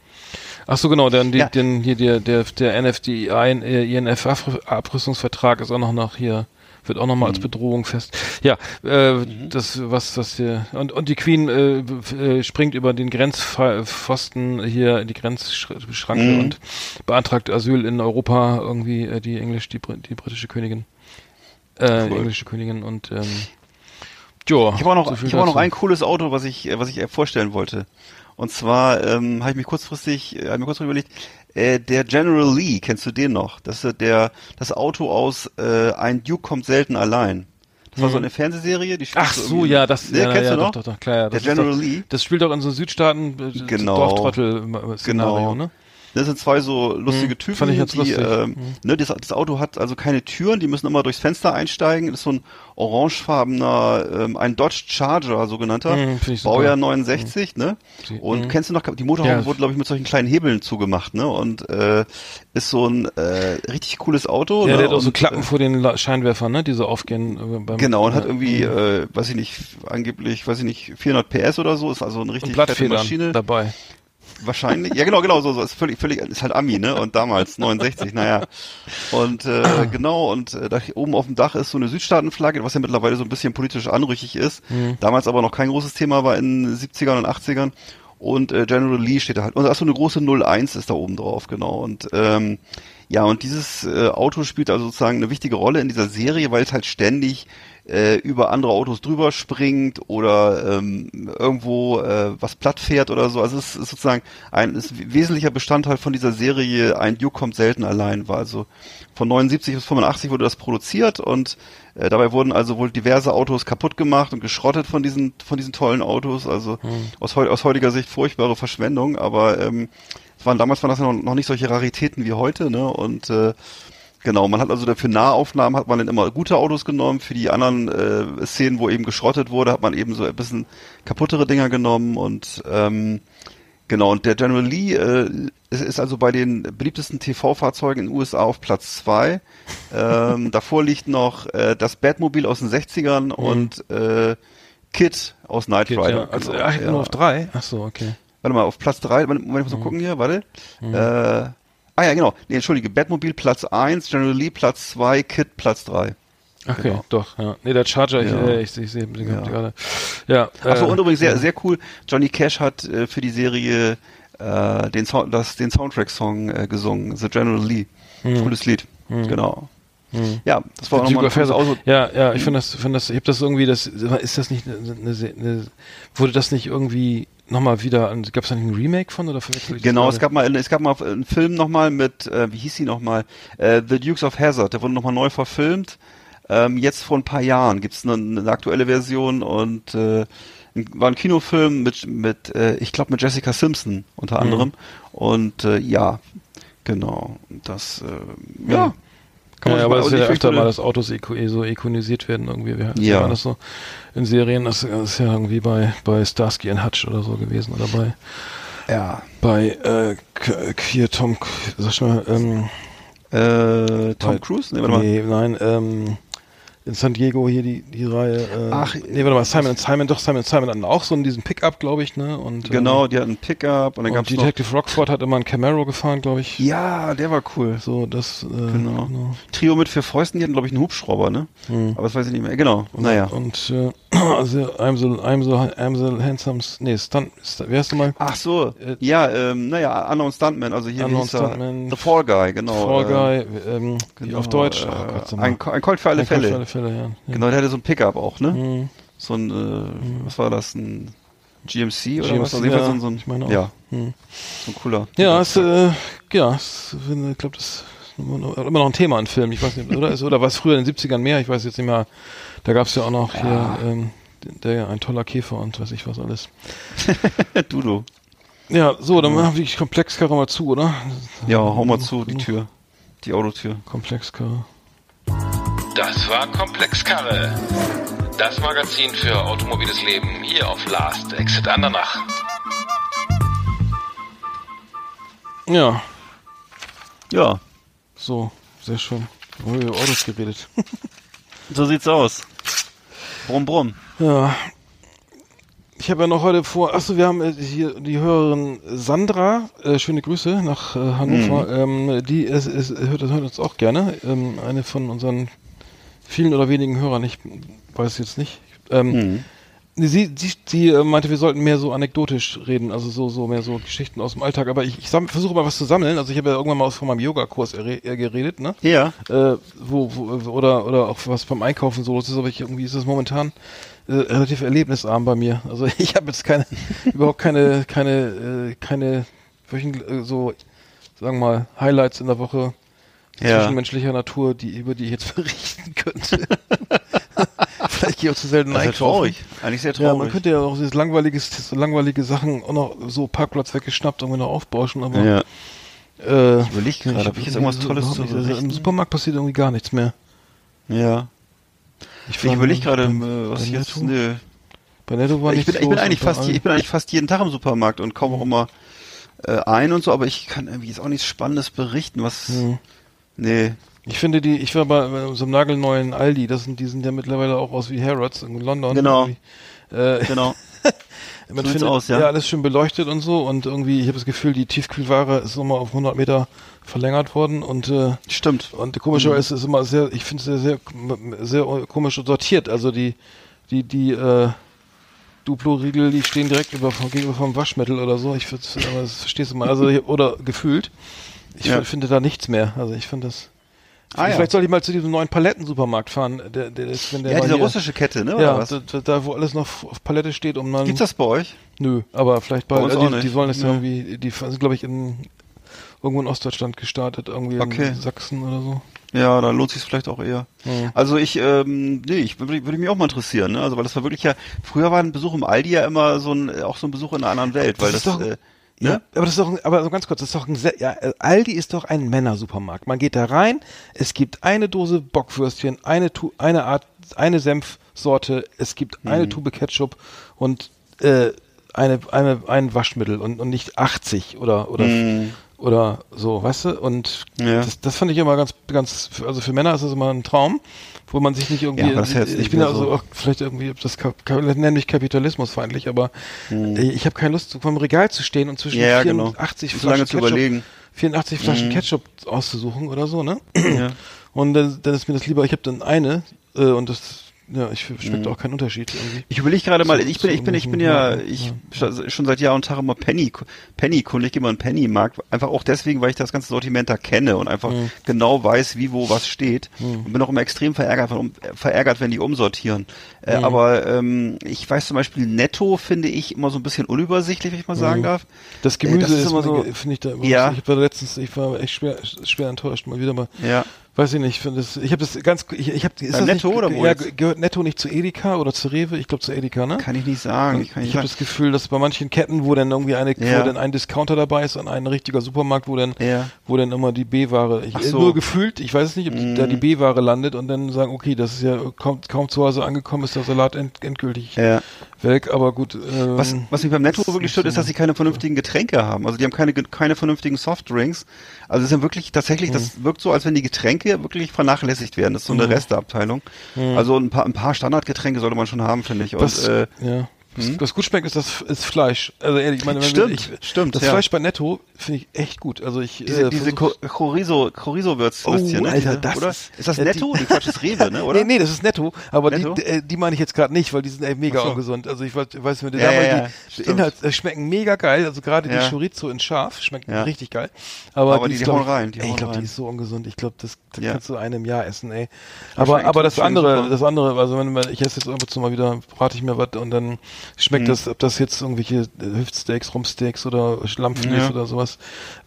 Ach so, genau, dann die, Ja. den, hier der, der, der NFDI, äh, INF-Abrüstungsvertrag ist auch noch nach hier, wird auch nochmal als Mhm. Bedrohung fest. Ja, äh, das, was, was hier, und, und die Queen äh, äh, springt über den Grenzpfosten hier in die Grenzschranke Mhm. und beantragt Asyl in Europa, irgendwie, äh, die Englisch, die, die britische Königin. Äh, die Cool. englische Königin und ähm, ja, Ich habe auch noch, so ich habe auch noch ein cooles Auto, was ich, äh, was ich vorstellen wollte. Und zwar ähm, habe ich mich kurzfristig, äh, mir kurz überlegt, äh, der General Lee, kennst du den noch? Das ist der, das Auto aus äh, Ein Duke kommt selten allein. Das war so eine Fernsehserie, die spielt. Ach so, ja, das, ne, ja, kennst ja, du noch? Doch, doch, doch, klar, ja, Der das ist General doch, Lee. Das spielt auch in so Südstaaten äh, Genau. Dorftrottel-Szenario, Genau. ne? Das sind zwei so lustige Hm, Typen, fand ich jetzt die, lustig. ähm, Hm. ne, das, das Auto hat also keine Türen, die müssen immer durchs Fenster einsteigen. Das ist so ein orangefarbener, ähm, ein Dodge Charger, sogenannter, Hm. Baujahr 69, ne? Die- Und kennst du noch, die Motorhaube Ja. wurde, glaube ich, mit solchen kleinen Hebeln zugemacht, ne? Und äh, ist so ein äh, richtig cooles Auto. Ja, ne? der hat auch so Klappen äh, vor den Scheinwerfern, ne? Die so aufgehen. äh, Beim, Genau, und hat äh, irgendwie, äh, weiß ich nicht, angeblich, weiß ich nicht, 400 PS oder so, ist also eine richtig fette Maschine. dabei. Wahrscheinlich. Ja, genau, genau, so, so ist völlig, völlig, ist halt Ami, ne? Und damals 69, naja. Und äh, genau, und äh, da oben auf dem Dach ist so eine Südstaatenflagge, was ja mittlerweile so ein bisschen politisch anrüchig ist. Damals aber noch kein großes Thema war in den 70ern und 80ern. Und äh, General Lee steht da halt. Und da ist so eine große 01 ist da oben drauf, genau. Und ähm, ja, und dieses äh, Auto spielt also sozusagen eine wichtige Rolle in dieser Serie, weil es halt ständig äh, über andere Autos drüber springt oder ähm, irgendwo äh, was platt fährt oder so. Also es ist sozusagen ein ist wesentlicher Bestandteil von dieser Serie. Ein Duke kommt selten allein war. Also von 79 bis 85 wurde das produziert und äh, dabei wurden also wohl diverse Autos kaputt gemacht und geschrottet von diesen von diesen tollen Autos. Also aus, heu aus heutiger Sicht furchtbare Verschwendung, aber ähm, es waren damals waren das ja noch, noch nicht solche Raritäten wie heute, ne? Und äh, Genau, man hat also dafür Nahaufnahmen hat man dann immer gute Autos genommen, für die anderen äh, Szenen, wo eben geschrottet wurde, hat man eben so ein bisschen kaputtere Dinger genommen und ähm, Genau, und der General Lee äh, ist, ist also bei den beliebtesten TV-Fahrzeugen in den USA auf Platz zwei. ähm, davor liegt noch äh, das Batmobil aus den 60ern und äh, Kid aus Knight Geht, Rider. ja. Also, genau, ach, ja. nur auf drei? Ach so, okay. Warte mal, auf Platz drei, Moment, ich muss mal gucken hier, warte. Äh, ah ja, genau. Nee, entschuldige, Batmobil Platz eins, General Lee Platz zwei, Kid Platz drei. Okay, Genau. doch, ja. Nee, der Charger, Ja. ich, äh, ich, ich sehe ich Ja. gerade. Ja, Achso, äh, und übrigens sehr, sehr cool, Johnny Cash hat äh, für die Serie äh, den, Sound, das, den Soundtrack-Song äh, gesungen, The General Lee. Hm. Cooles Lied, genau. Ja, das war auch nochmal Hazzard. Auto. Ja, ja, ich finde das, finde das, ich habe das irgendwie, das, ist das nicht eine, eine, eine wurde das nicht irgendwie nochmal wieder, gab es da nicht ein Remake von oder verwechsel ich Genau, es gab mal, es gab mal einen Film nochmal mit, äh, wie hieß sie nochmal? Äh, The Dukes of Hazzard, der wurde nochmal neu verfilmt. Ähm, jetzt vor ein paar Jahren gibt's eine, eine aktuelle Version und äh, ein- war ein Kinofilm mit, mit äh, ich glaube mit Jessica Simpson unter Mhm. anderem. Und äh, ja, genau. Das äh, ja. Ja, ja, aber es ist ja öfter mal, dass Autos iko so ikonisiert werden irgendwie. Wir hatten Ja. das so in Serien, das ist ja irgendwie bei, bei Starsky and Hutch oder so gewesen oder bei, Ja. bei, äh, hier Tom, sag ich mal, ähm, Äh, Tom bei- Cruise? Nee, warte mal. nee, nein, ähm, in San Diego hier die, die Reihe, äh, Ach, nee, warte mal, Simon Simon, doch, Simon Simon hatten auch so in diesem Pickup, glaube ich, ne, und, Genau, ähm, die hatten Pickup und dann und gab's noch, Detective Rockford hat immer ein Camaro gefahren, glaube ich. ja, der war cool. So, das, äh, Genau. Trio mit vier Fäusten, die hatten glaube ich einen Hubschrauber, ne? Aber das weiß ich nicht mehr. Genau. naja. Und äh, also I'm so, I'm so, I'm so handsome, nee, Stunt, St- wie heißt du mal? Ach so, Äh, ja, ähm, naja, Unknown Stuntman, also hier Unknown? Stuntman. The Fall Guy, genau. Fall äh, Guy, ähm, genau, auf Deutsch, äh, ach Gott, ein, ein Colt für alle Ein Colt Fälle. Fälle, ja. ja. Genau, der hatte so ein Pickup auch, ne? Mhm. So ein, äh, was war das, ein GMC oder GMC, was? Also jedenfalls ja, so ein, so ein ich meine auch. ja, Mhm. so ein cooler. Ja, es, äh, ja, ich glaube, das ist immer noch ein Thema in Filmen. Ich weiß nicht, oder? Ist- Oder war es früher in den 70ern mehr? Ich weiß jetzt nicht mehr. Da gab es ja auch noch hier, ähm, der, ein toller Käfer und weiß ich was alles. Dudo. Ja, so, dann machen wir die Komplexkarre mal zu, oder? Ja, hau mal zu, die Tür. Die Autotür. Komplexkarre. Das war Komplexkarre. Das Magazin für automobiles Leben hier auf Last Exit Andernach. Ja, Ja, so, sehr schön. Oh, über Autos geredet. so sieht's aus. Brumm, brumm. Ja. Ich habe ja noch heute vor, achso, wir haben äh, hier die Hörerin Sandra, äh, schöne Grüße nach äh, Hannover, ähm, die ist, ist, hört, hört uns auch gerne, ähm, eine von unseren vielen oder wenigen Hörern, ich weiß jetzt nicht. Ähm, Sie, sie, sie äh, meinte, wir sollten mehr so anekdotisch reden, also so, so mehr so Geschichten aus dem Alltag, aber ich, ich versuche mal was zu sammeln, also ich habe ja irgendwann mal aus von meinem Yogakurs äh, geredet, ne? Ja. äh, wo, wo oder oder auch was beim Einkaufen so los ist, aber ich irgendwie ist das momentan äh, relativ erlebnisarm bei mir. Also ich habe jetzt keine überhaupt keine keine äh, keine äh, so sagen wir mal Highlights in der Woche Ja. zwischenmenschlicher Natur, die über die ich jetzt berichten könnte. Vielleicht gehe ich auch zu selten Das ja einkaufen. traurig. Eigentlich sehr Ja, man traurig. könnte ja auch dieses langweiliges, so langweilige Sachen auch noch so Parkplatz weggeschnappt und wieder aufbauschen, aber Ja. äh, Ich überleg gerade, ich hab ich jetzt irgendwas Tolles zu. Also Im? Supermarkt passiert irgendwie gar nichts mehr. Ja. Ich, überlege gerade, äh, was ich jetzt. Nö. Bei Netto war Ich bin, ich, bin eigentlich fast, je- ich bin eigentlich fast jeden Tag im Supermarkt und kaufe auch immer äh, ein und so, aber ich kann irgendwie jetzt auch nichts Spannendes berichten, was. Hm. Nee. Ich finde die, ich war bei, bei unserem nagelneuen Aldi, das sind, die sind ja mittlerweile auch aus wie Harrods in London. Genau. Äh, Genau. man So findet, aus, ja. ja. alles schön beleuchtet und so und irgendwie, ich habe das Gefühl, die Tiefkühlware ist nochmal auf 100 Meter verlängert worden und äh, Stimmt. und komischerweise ist es immer sehr, ich finde es sehr, sehr, sehr komisch sortiert. Also die, die, die äh, Duplo-Riegel, die stehen direkt über, gegenüber vom Waschmittel oder so. Ich verstehst du mal. Also oder gefühlt. Ich Ja. finde da nichts mehr. Also ich finde das. Ah, ja. Vielleicht sollte ich mal zu diesem neuen Palettensupermarkt fahren. Der, der ist, wenn der Ja, diese hier- russische Kette, ne? Ja, da, da, wo alles noch auf Palette steht und man. Gibt's das bei euch? Nö, aber vielleicht bei, Bei uns äh, die, die sollen es ja irgendwie, die sind glaube ich in irgendwo in Ostdeutschland gestartet, irgendwie Okay. in Sachsen oder so. Ja, da lohnt sich vielleicht auch eher. Mhm. Also ich, ähm, nee, ich würde würde mich auch mal interessieren, ne? Also weil das war wirklich ja, früher war ein Besuch im Aldi ja immer so ein, auch so ein Besuch in einer anderen Welt, weil das, doch- äh, Ja, ne? aber das ist doch, ein, aber so ganz kurz, das ist doch ein, ja, Aldi ist doch ein Männersupermarkt. Man geht da rein, es gibt eine Dose Bockwürstchen, eine, Tu- eine Art, eine Senfsorte, es gibt Mhm. eine Tube Ketchup und äh, eine, eine, ein Waschmittel und, und nicht 80 oder, oder, Mhm. Oder so, weißt du? Und Ja. das, das fand ich immer ganz, ganz, also für Männer ist das immer ein Traum, wo man sich nicht irgendwie, Ja, das jetzt ich bin also so. auch vielleicht irgendwie, das nenne mich kapitalismusfeindlich, aber äh, ich habe keine Lust, vom Regal zu stehen und zwischen Ja, ja, genau. 84 So lange zu Ketchup, überlegen. 84 Flaschen Mhm. Ketchup auszusuchen oder so, ne? Ja. Und dann, dann ist mir das lieber, ich habe dann eine äh, und das, ja, ich schmeckt Mhm. auch keinen Unterschied irgendwie. Ich überlege gerade mal, ich bin, ich bin, ich bin ja, ich schon seit Jahr und Tag immer Penny, Penny Kunde, ich gehe mal in Penny Markt, einfach auch deswegen, weil ich das ganze Sortiment da kenne und einfach Mhm. genau weiß, wie wo was steht und bin auch immer extrem verärgert, wenn, verärgert, wenn die umsortieren. Äh, Mhm. aber ähm, ich weiß zum Beispiel Netto finde ich immer so ein bisschen unübersichtlich, wenn ich mal sagen Mhm. darf. Das Äh, Gemüse das ist, immer immer so, finde ich da immer, Ja. ich war letztens, ich war echt schwer, schwer enttäuscht mal wieder mal. Ja. Weiß ich nicht, ich finde das, ich habe das ganz, ich, ich habe, ist Beim das Netto nicht, oder wo ja, gehört Netto nicht zu Edeka oder zu Rewe? Ich glaube zu Edeka, ne? Kann ich nicht sagen. Ich, Ich habe das Gefühl, dass bei manchen Ketten, wo dann irgendwie eine, Ja. wo dann ein Discounter dabei ist und ein richtiger Supermarkt, wo dann, Ja. wo dann immer die B-Ware, so. nur gefühlt, ich weiß es nicht, ob Mhm. da die B-Ware landet und dann sagen, okay, das ist ja kaum, kaum zu Hause angekommen, ist der Salat end, endgültig Ja. Weg, aber gut. Ähm, Was, was mich beim Netto wirklich stört, ist, dass sie keine vernünftigen Getränke haben. Also die haben keine, keine vernünftigen Softdrinks. Also es ist ja wirklich tatsächlich, das wirkt so, als wenn die Getränke wirklich vernachlässigt werden. Das ist so eine Mhm. Resteabteilung. Mhm. Also ein paar, ein paar Standardgetränke sollte man schon haben, finde ich. Und, Was, äh, ja. Was, hm? was gut schmeckt, ist das ist Fleisch. Also ehrlich, ich meine, wenn Stimmt, ich, stimmt, Das ja. Fleisch bei Netto finde ich echt gut. Also ich diese, äh, diese Chorizo, Chorizo Würz, Oh, ne? Alter, das oder? ist- ist das ja, Netto? die- Quatsch, ist Rewe, ne, oder? Nee, nee, das ist netto, aber Netto? die, äh, die meine ich jetzt gerade nicht, weil die sind ey, mega so. ungesund. Also ich weiß, weiß mir, die, Ja, ja, die. Inhalts, äh, schmecken mega geil, also gerade die Chorizo in scharf schmecken Ja. richtig geil. Aber, Aber die, die- die glaub hauen ich, rein, die ey, ich hauen glaube, die ist so ungesund. Ich glaube, das, das kannst du einem Jahr essen, ey. Aber Aber, das andere, das andere, also wenn ich esse jetzt ab und zu mal wieder, brate ich mir was und dann schmeckt Mhm. das, ob das jetzt irgendwelche äh, Hüftsteaks, Rumpsteaks oder Lammfilet Ja. oder sowas.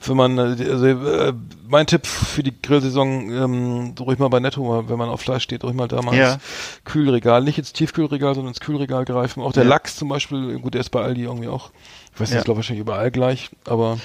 Wenn man, äh, also, äh, mein Tipp für die Grillsaison, ähm, ruhig mal bei Netto, wenn man auf Fleisch steht, ruhig mal da mal Ja. ins Kühlregal, nicht ins Tiefkühlregal, sondern ins Kühlregal greifen. Auch der Ja. Lachs zum Beispiel, gut, der ist bei Aldi irgendwie auch, ich weiß nicht, Ja. ich glaube wahrscheinlich überall gleich, aber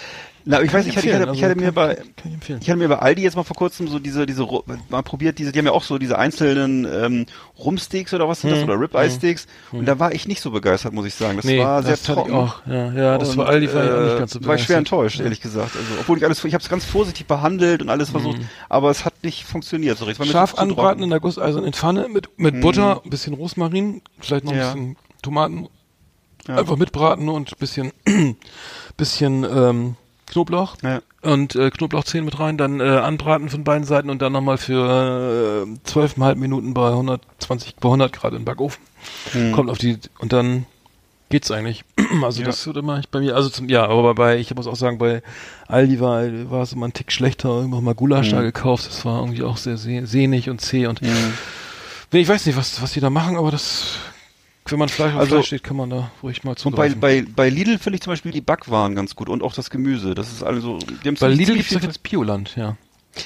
Na, ich Kann weiß ich ich hatte, ich hatte, ich hatte empfehlen, mir also bei, kann- kann ich ich hatte mir bei Aldi jetzt mal vor kurzem so diese, diese, mal probiert, diese, die haben ja auch so diese einzelnen, ähm, Rumsteaks oder was sind das, Hm, oder Ribeye Steaks. Und da war ich nicht so begeistert, muss ich sagen. Das nee, war sehr das trocken. auch. Ja, ja das Und, war Aldi, war ich auch nicht äh, ganz so War ich schwer begeistert. enttäuscht, ehrlich gesagt. Also, obwohl ich alles, ich habe es ganz vorsichtig behandelt und alles versucht, aber es hat nicht funktioniert so richtig. Scharf anbraten in der Gusseisern Pfanne mit, mit Butter, ein bisschen Rosmarin, vielleicht noch ein Ja. bisschen Tomaten. Ja. Einfach mitbraten und ein bisschen, bisschen ähm, Knoblauch Ja. und äh, Knoblauchzehen mit rein, dann äh, anbraten von beiden Seiten und dann nochmal für äh, zwölfeinhalb Minuten bei 120, bei 100 Grad im Backofen. Mhm. Kommt auf die, und dann geht's eigentlich. Also Ja. das würde mache ich bei mir, also zum, ja, aber bei, ich muss auch sagen, bei Aldi war, war es immer ein Tick schlechter, immer mal Gulasch da Mhm. gekauft, das war irgendwie auch sehr seh- sehnig und zäh und Mhm. ich weiß nicht, was, was die da machen, aber das, wenn man Fleisch auf Also- Fleisch steht, kann man da ruhig mal Und bei, zugreifen. bei, bei Lidl finde ich zum Beispiel die Backwaren ganz gut und auch das Gemüse. Das ist also, die haben bei Lidl ziemlich gibt's doch jetzt Bioland, ja.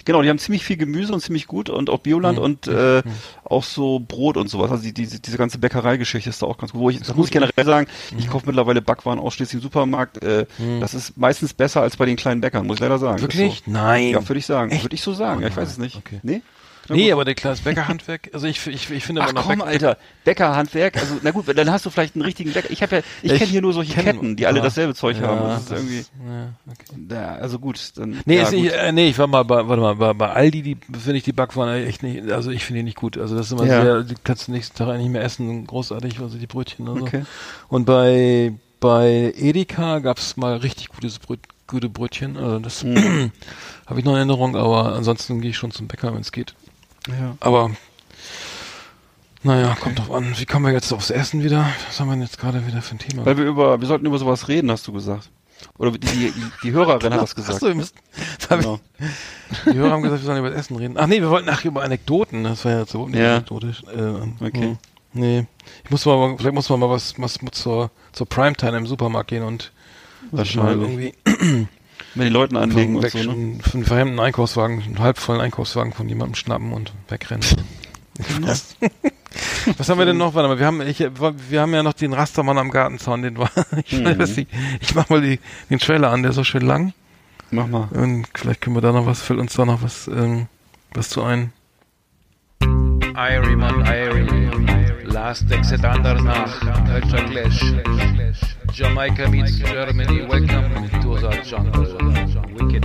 Genau, die haben ziemlich viel Gemüse und ziemlich gut und auch Bioland Mhm. und äh, auch so Brot und sowas. Also die, diese, diese ganze Bäckereigeschichte ist da auch ganz gut. Wo ich, das muss ich generell sagen, ich kaufe mittlerweile Backwaren ausschließlich im Supermarkt. Äh, Das ist meistens besser als bei den kleinen Bäckern, muss ich leider sagen. Wirklich? So. Nein. Ja, würde ich sagen. Echt? Würde ich so sagen. Oh ja, ich weiß nein. es nicht. Okay. Nee? Na Nee, gut. aber der kleines Bäckerhandwerk, also ich, ich, ich finde Ach komm, Bäck- Alter, Bäckerhandwerk, also na gut, dann hast du vielleicht einen richtigen Bäcker. Ich habe ja, ich Ich kenne hier nur solche kenn- Ketten, die alle ja. dasselbe Zeug Ja, haben. Das ist das irgendwie, ja, okay. ja, also gut, dann. Nee, gut. äh, nee, ich war mal bei, warte mal, bei, bei Aldi, die finde ich die Backwaren echt nicht, also ich finde die nicht gut. Also das ist immer sehr, die kannst du nächsten Tag eigentlich nicht mehr essen, großartig, also die Brötchen oder so. Okay. Und bei, bei Edeka gab's mal richtig gutes Bröt, gute Brötchen, also das Mhm. habe ich noch in Erinnerung, aber ansonsten gehe ich schon zum Bäcker, wenn es geht. Ja. Aber naja, kommt drauf an. Wie kommen wir jetzt aufs Essen wieder? Was haben wir denn jetzt gerade wieder für ein Thema? Weil wir über, wir sollten über sowas reden, hast du gesagt. Oder die, die, die Hörerin hat das gesagt. Achso, wir müssen, hab ich- Genau. Die Hörer haben gesagt, wir sollen über das Essen reden. Ach nee, wir wollten ach über Anekdoten. Das war ja jetzt überhaupt nicht Ja. anekdotisch. Äh, Okay. hm. Nee. Ich muss mal, vielleicht muss man mal was, was zur, zur Primetime im Supermarkt gehen und Wahrscheinlich. mal Mit den Leuten anlegen und so, ne? einen für einen verhemmten Einkaufswagen, einen halbvollen Einkaufswagen von jemandem schnappen und wegrennen. was, was haben wir denn noch? Warte mal, wir haben, ich, wir haben ja noch den Rastermann am Gartenzaun, den war, ich, Mhm. weiß nicht, ich mach mal die, den Trailer an, der ist so schön lang. Mach mal. Und vielleicht können wir da noch was, fällt uns da noch was, ähm, was zu ein. Irie, Mann, Irie. Last exit Andernach, Ultra Clash. Jamaica meets Germany. Welcome to the jungle. Wicked.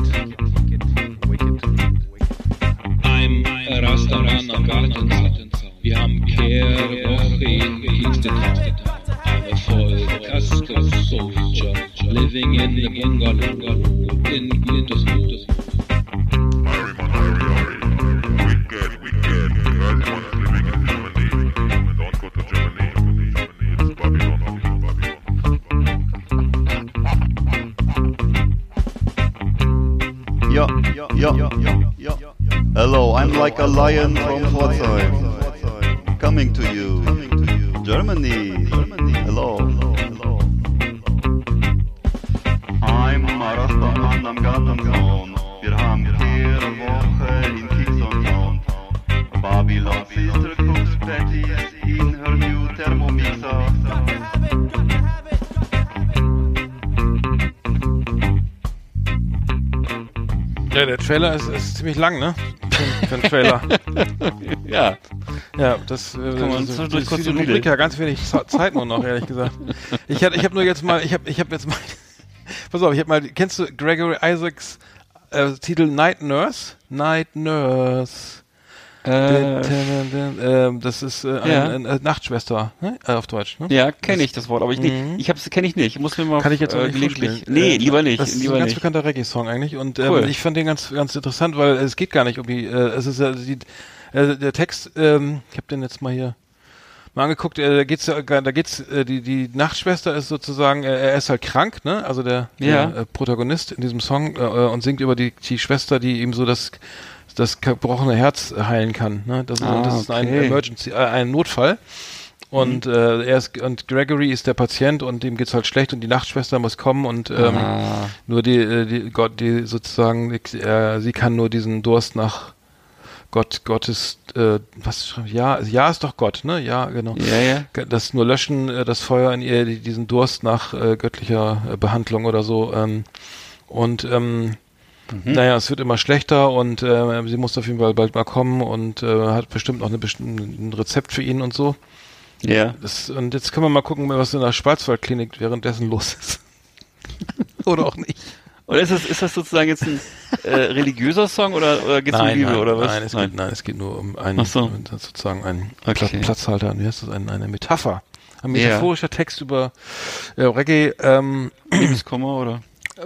Wicked. I'm Rastaman am Gartenzaun. Wir haben Kehrwoche in Kingston I'm a full Casco soldier living in the bungalow in Gütersloh. Ja, ja, ja, ja, ja. Hello, I'm like a lion from Pforzheim. Coming to you. Germany. Hello. I'm Rastaman am Gartenzaun. Wir haben eine Woche in Kingston Town. Babylon Sister Ja, der Trailer ist, ist ziemlich lang, ne? Für, für einen Trailer. Ja. Ja, das äh, also, das kurz ist die Rubrik ja ganz wenig Ze- Zeit nur noch, ehrlich gesagt. Ich hatte, ich habe nur jetzt mal, ich habe, ich habe jetzt mal, pass auf, ich habe mal, kennst du Gregory Isaacs äh, Titel Night Nurse? Night Nurse. Äh, ähm, das ist äh, ein, Ja. ein, äh, Nachtschwester, ne? Äh, auf Deutsch, ne? Ja, kenne ich das Wort, aber ich nicht. Mhm. Ich hab's kenne ich nicht. Ich muss mir mal Kann ich jetzt auch äh, nicht gelegentlich. Nee, Äh, lieber nicht. Das ist lieber ein ganz nicht. bekannter Reggae-Song eigentlich und ähm, Cool. ich fand den ganz ganz interessant, weil es geht gar nicht um die, äh, es ist ja die, äh, der Text, ähm, ich habe den jetzt mal hier mal angeguckt, äh, da geht's da geht's, äh, die die Nachtschwester ist sozusagen, äh, er ist halt krank, ne? Also der, Ja. der äh, Protagonist in diesem Song äh, äh, und singt über die die Schwester, die ihm so das das gebrochene Herz heilen kann, ne? Das ist, Ah, das ist ein. Emergency, äh, ein Notfall. Und Mhm. äh, er ist und Gregory ist der Patient und ihm geht's halt schlecht und die Nachtschwester muss kommen und ähm, Ah. nur die, äh, die Gott, die sozusagen, äh, sie kann nur diesen Durst nach Gott, Gottes, äh, was schreibt, ja, ja ist doch Gott, ne? Ja, genau. Ja, ja. Das nur löschen, äh, das Feuer in ihr, die, diesen Durst nach äh, göttlicher äh, Behandlung oder so. Ähm, und ähm, Mhm. naja, es wird immer schlechter und äh, sie muss auf jeden Fall bald mal kommen und äh, hat bestimmt noch eine bestimmte, ein Rezept für ihn und so. Ja. Das, und jetzt können wir mal gucken, was in der Schwarzwaldklinik währenddessen los ist. oder auch nicht. Oder ist das, ist das sozusagen jetzt ein äh, religiöser Song oder, oder geht's um Liebe nein, oder was? Nein es, Geht, nein, es geht nur um einen, so. sozusagen einen Okay. Pla- Platzhalter. Wie heißt das? Eine, eine Metapher. Ein Ja. metaphorischer Text über äh, Reggae. Ähm, Liebeskummer oder?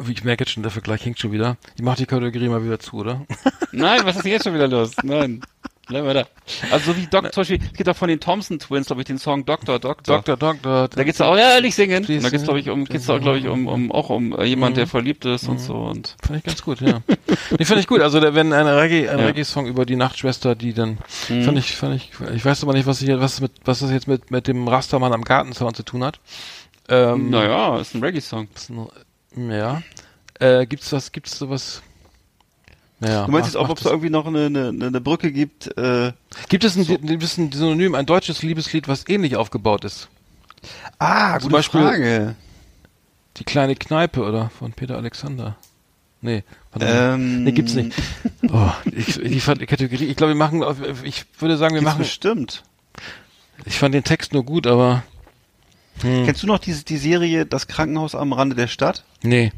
Ich merke jetzt schon, der Vergleich hängt schon wieder. Ich mache die Kategorie mal wieder zu, oder? Nein, was ist denn jetzt schon wieder los? Nein. Bleib mal da. Also so wie Doc, zum Beispiel, es gibt auch von den Thompson Twins, glaube ich, den Song Doktor, Doktor. Doktor, Doktor. Da geht's auch, ja, nicht singen. Da geht's, glaube ich, um, geht's auch, glaube ich, um, um, auch um äh, jemand, der verliebt ist und so und. Fand ich ganz gut, ja. nee, fand ich gut. Also da, wenn ein Reggae, ein Ja. Reggae-Song über die Nachtschwester, die dann, Mhm. fand ich, fand ich, ich weiß aber nicht, was ich, was mit, was das jetzt mit, mit dem Rastermann am Gartenzaun zu tun hat. Ähm, Naja, ist ein Reggae-Song. Ja. Äh, gibt's was, gibt's sowas? Naja, Du meinst jetzt auch, ob es irgendwie noch eine, eine, eine Brücke gibt, äh, Gibt es ein, gibt es ein Synonym, ein deutsches Liebeslied, was ähnlich aufgebaut ist? Ah, Zum gute Beispiel- Frage. Die kleine Kneipe oder von Peter Alexander? Nee. Ähm, nee, gibt's nicht. Oh, ich, ich fand die Kategorie, ich glaube, wir machen, ich würde sagen, wir machen, bestimmt. ich fand den Text nur gut, aber, hm, Kennst du noch die, die Serie Das Krankenhaus am Rande der Stadt? nee.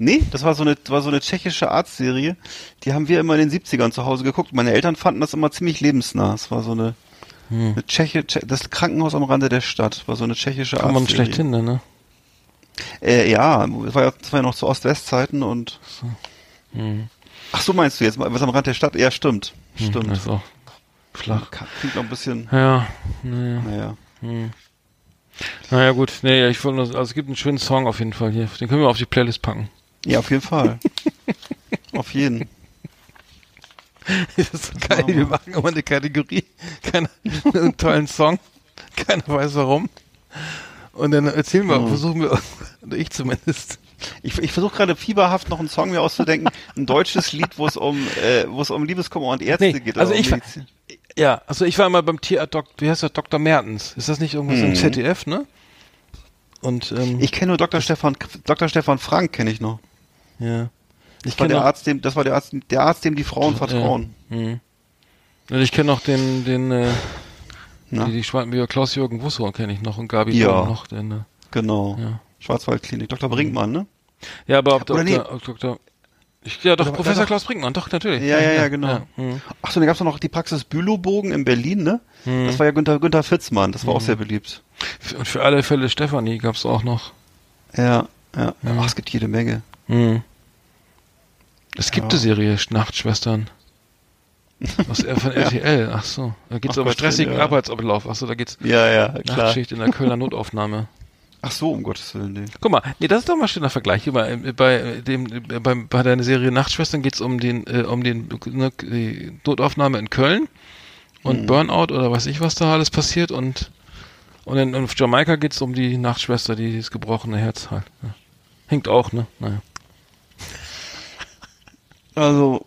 Nee, das war so eine, war so eine tschechische Arztserie. Die haben wir immer in den 70ern zu Hause geguckt. Meine Eltern fanden das immer ziemlich lebensnah. Es war so eine, Hm. eine Tscheche, Tsche- das Krankenhaus am Rande der Stadt war so eine tschechische Kann man Arztserie. schlecht hin, ne? Äh, ja, das war ja, das war ja noch zu Ost-West-Zeiten und. Hm. Ach so meinst du jetzt, was am Rand der Stadt? Ja, stimmt. Hm, Stimmt. Das ist auch flach. Klingt noch ein bisschen, Ja, naja. naja. Hm. Naja, gut. Nee, ich wollte nur, also es gibt einen schönen Song auf jeden Fall hier. Den können wir auf die Playlist packen. Ja, auf jeden Fall. auf jeden. Das ist so geil. Wir machen immer eine Kategorie. Keiner, einen tollen Song. Keiner weiß warum. Und dann erzählen wir, Mhm. versuchen wir, ich zumindest. Ich, ich versuche gerade fieberhaft noch einen Song mir auszudenken. Ein deutsches Lied, wo es um, äh, wo es um Liebeskummer und Ärzte Nee, geht. also ich Medizin. Ja, also ich war immer beim Tierarzt, wie heißt der, Dr. Mertens. Ist das nicht irgendwas im Mhm. ZDF, ne? Und, ähm, Ich kenne nur Dr. Stefan, Dr. Stefan Frank kenne ich noch. ja. Ich Das war kenne der noch, Arzt, dem, das war der Arzt, der Arzt, dem die Frauen vertrauen. Ja. Mhm. Und ich kenne noch den, den, äh, Na? Die, die Schwarzenegger, Klaus-Jürgen Wusso kenne ich noch und Gabi Ja. Noch. Den, äh, Genau. Ja. Schwarzwaldklinik. Dr. Brinkmann, ne? ja, aber ob Oder Dr. nee. ob Dr. Ich, ja, doch, Oder- Professor. Klaus Brinkmann, doch, natürlich. Ja, ja, ja, genau. mhm. Ach so, dann gab's doch noch die Praxis Bülowbogen in Berlin, ne? Mhm. Das war ja Günther, Günther Fitzmann, das war auch Mhm. sehr beliebt. Und für alle Fälle Stefanie gab's auch noch. Ja, ja. Ja. Ach, es gibt jede Menge. Mhm. Es gibt Ja. eine Serie Nachtschwestern. Was er von Ja. RTL, ach so. Da geht's Ach um stressigen ja. Arbeitsablauf. Ach so, da geht's Ja, ja, klar. Nachtschicht in der Kölner Notaufnahme. Ach so, um Gottes Willen, nee. Guck mal, nee, das ist doch mal ein schöner Vergleich. Bei, bei, dem, bei, bei deiner Serie Nachtschwestern geht's um den, äh, um den ne, die Notaufnahme in Köln und Mhm. Burnout oder weiß ich, was da alles passiert und und in, auf Jamaika geht's um die Nachtschwester, die das gebrochene Herz hat. Ja. Hinkt auch, ne? Naja. Also,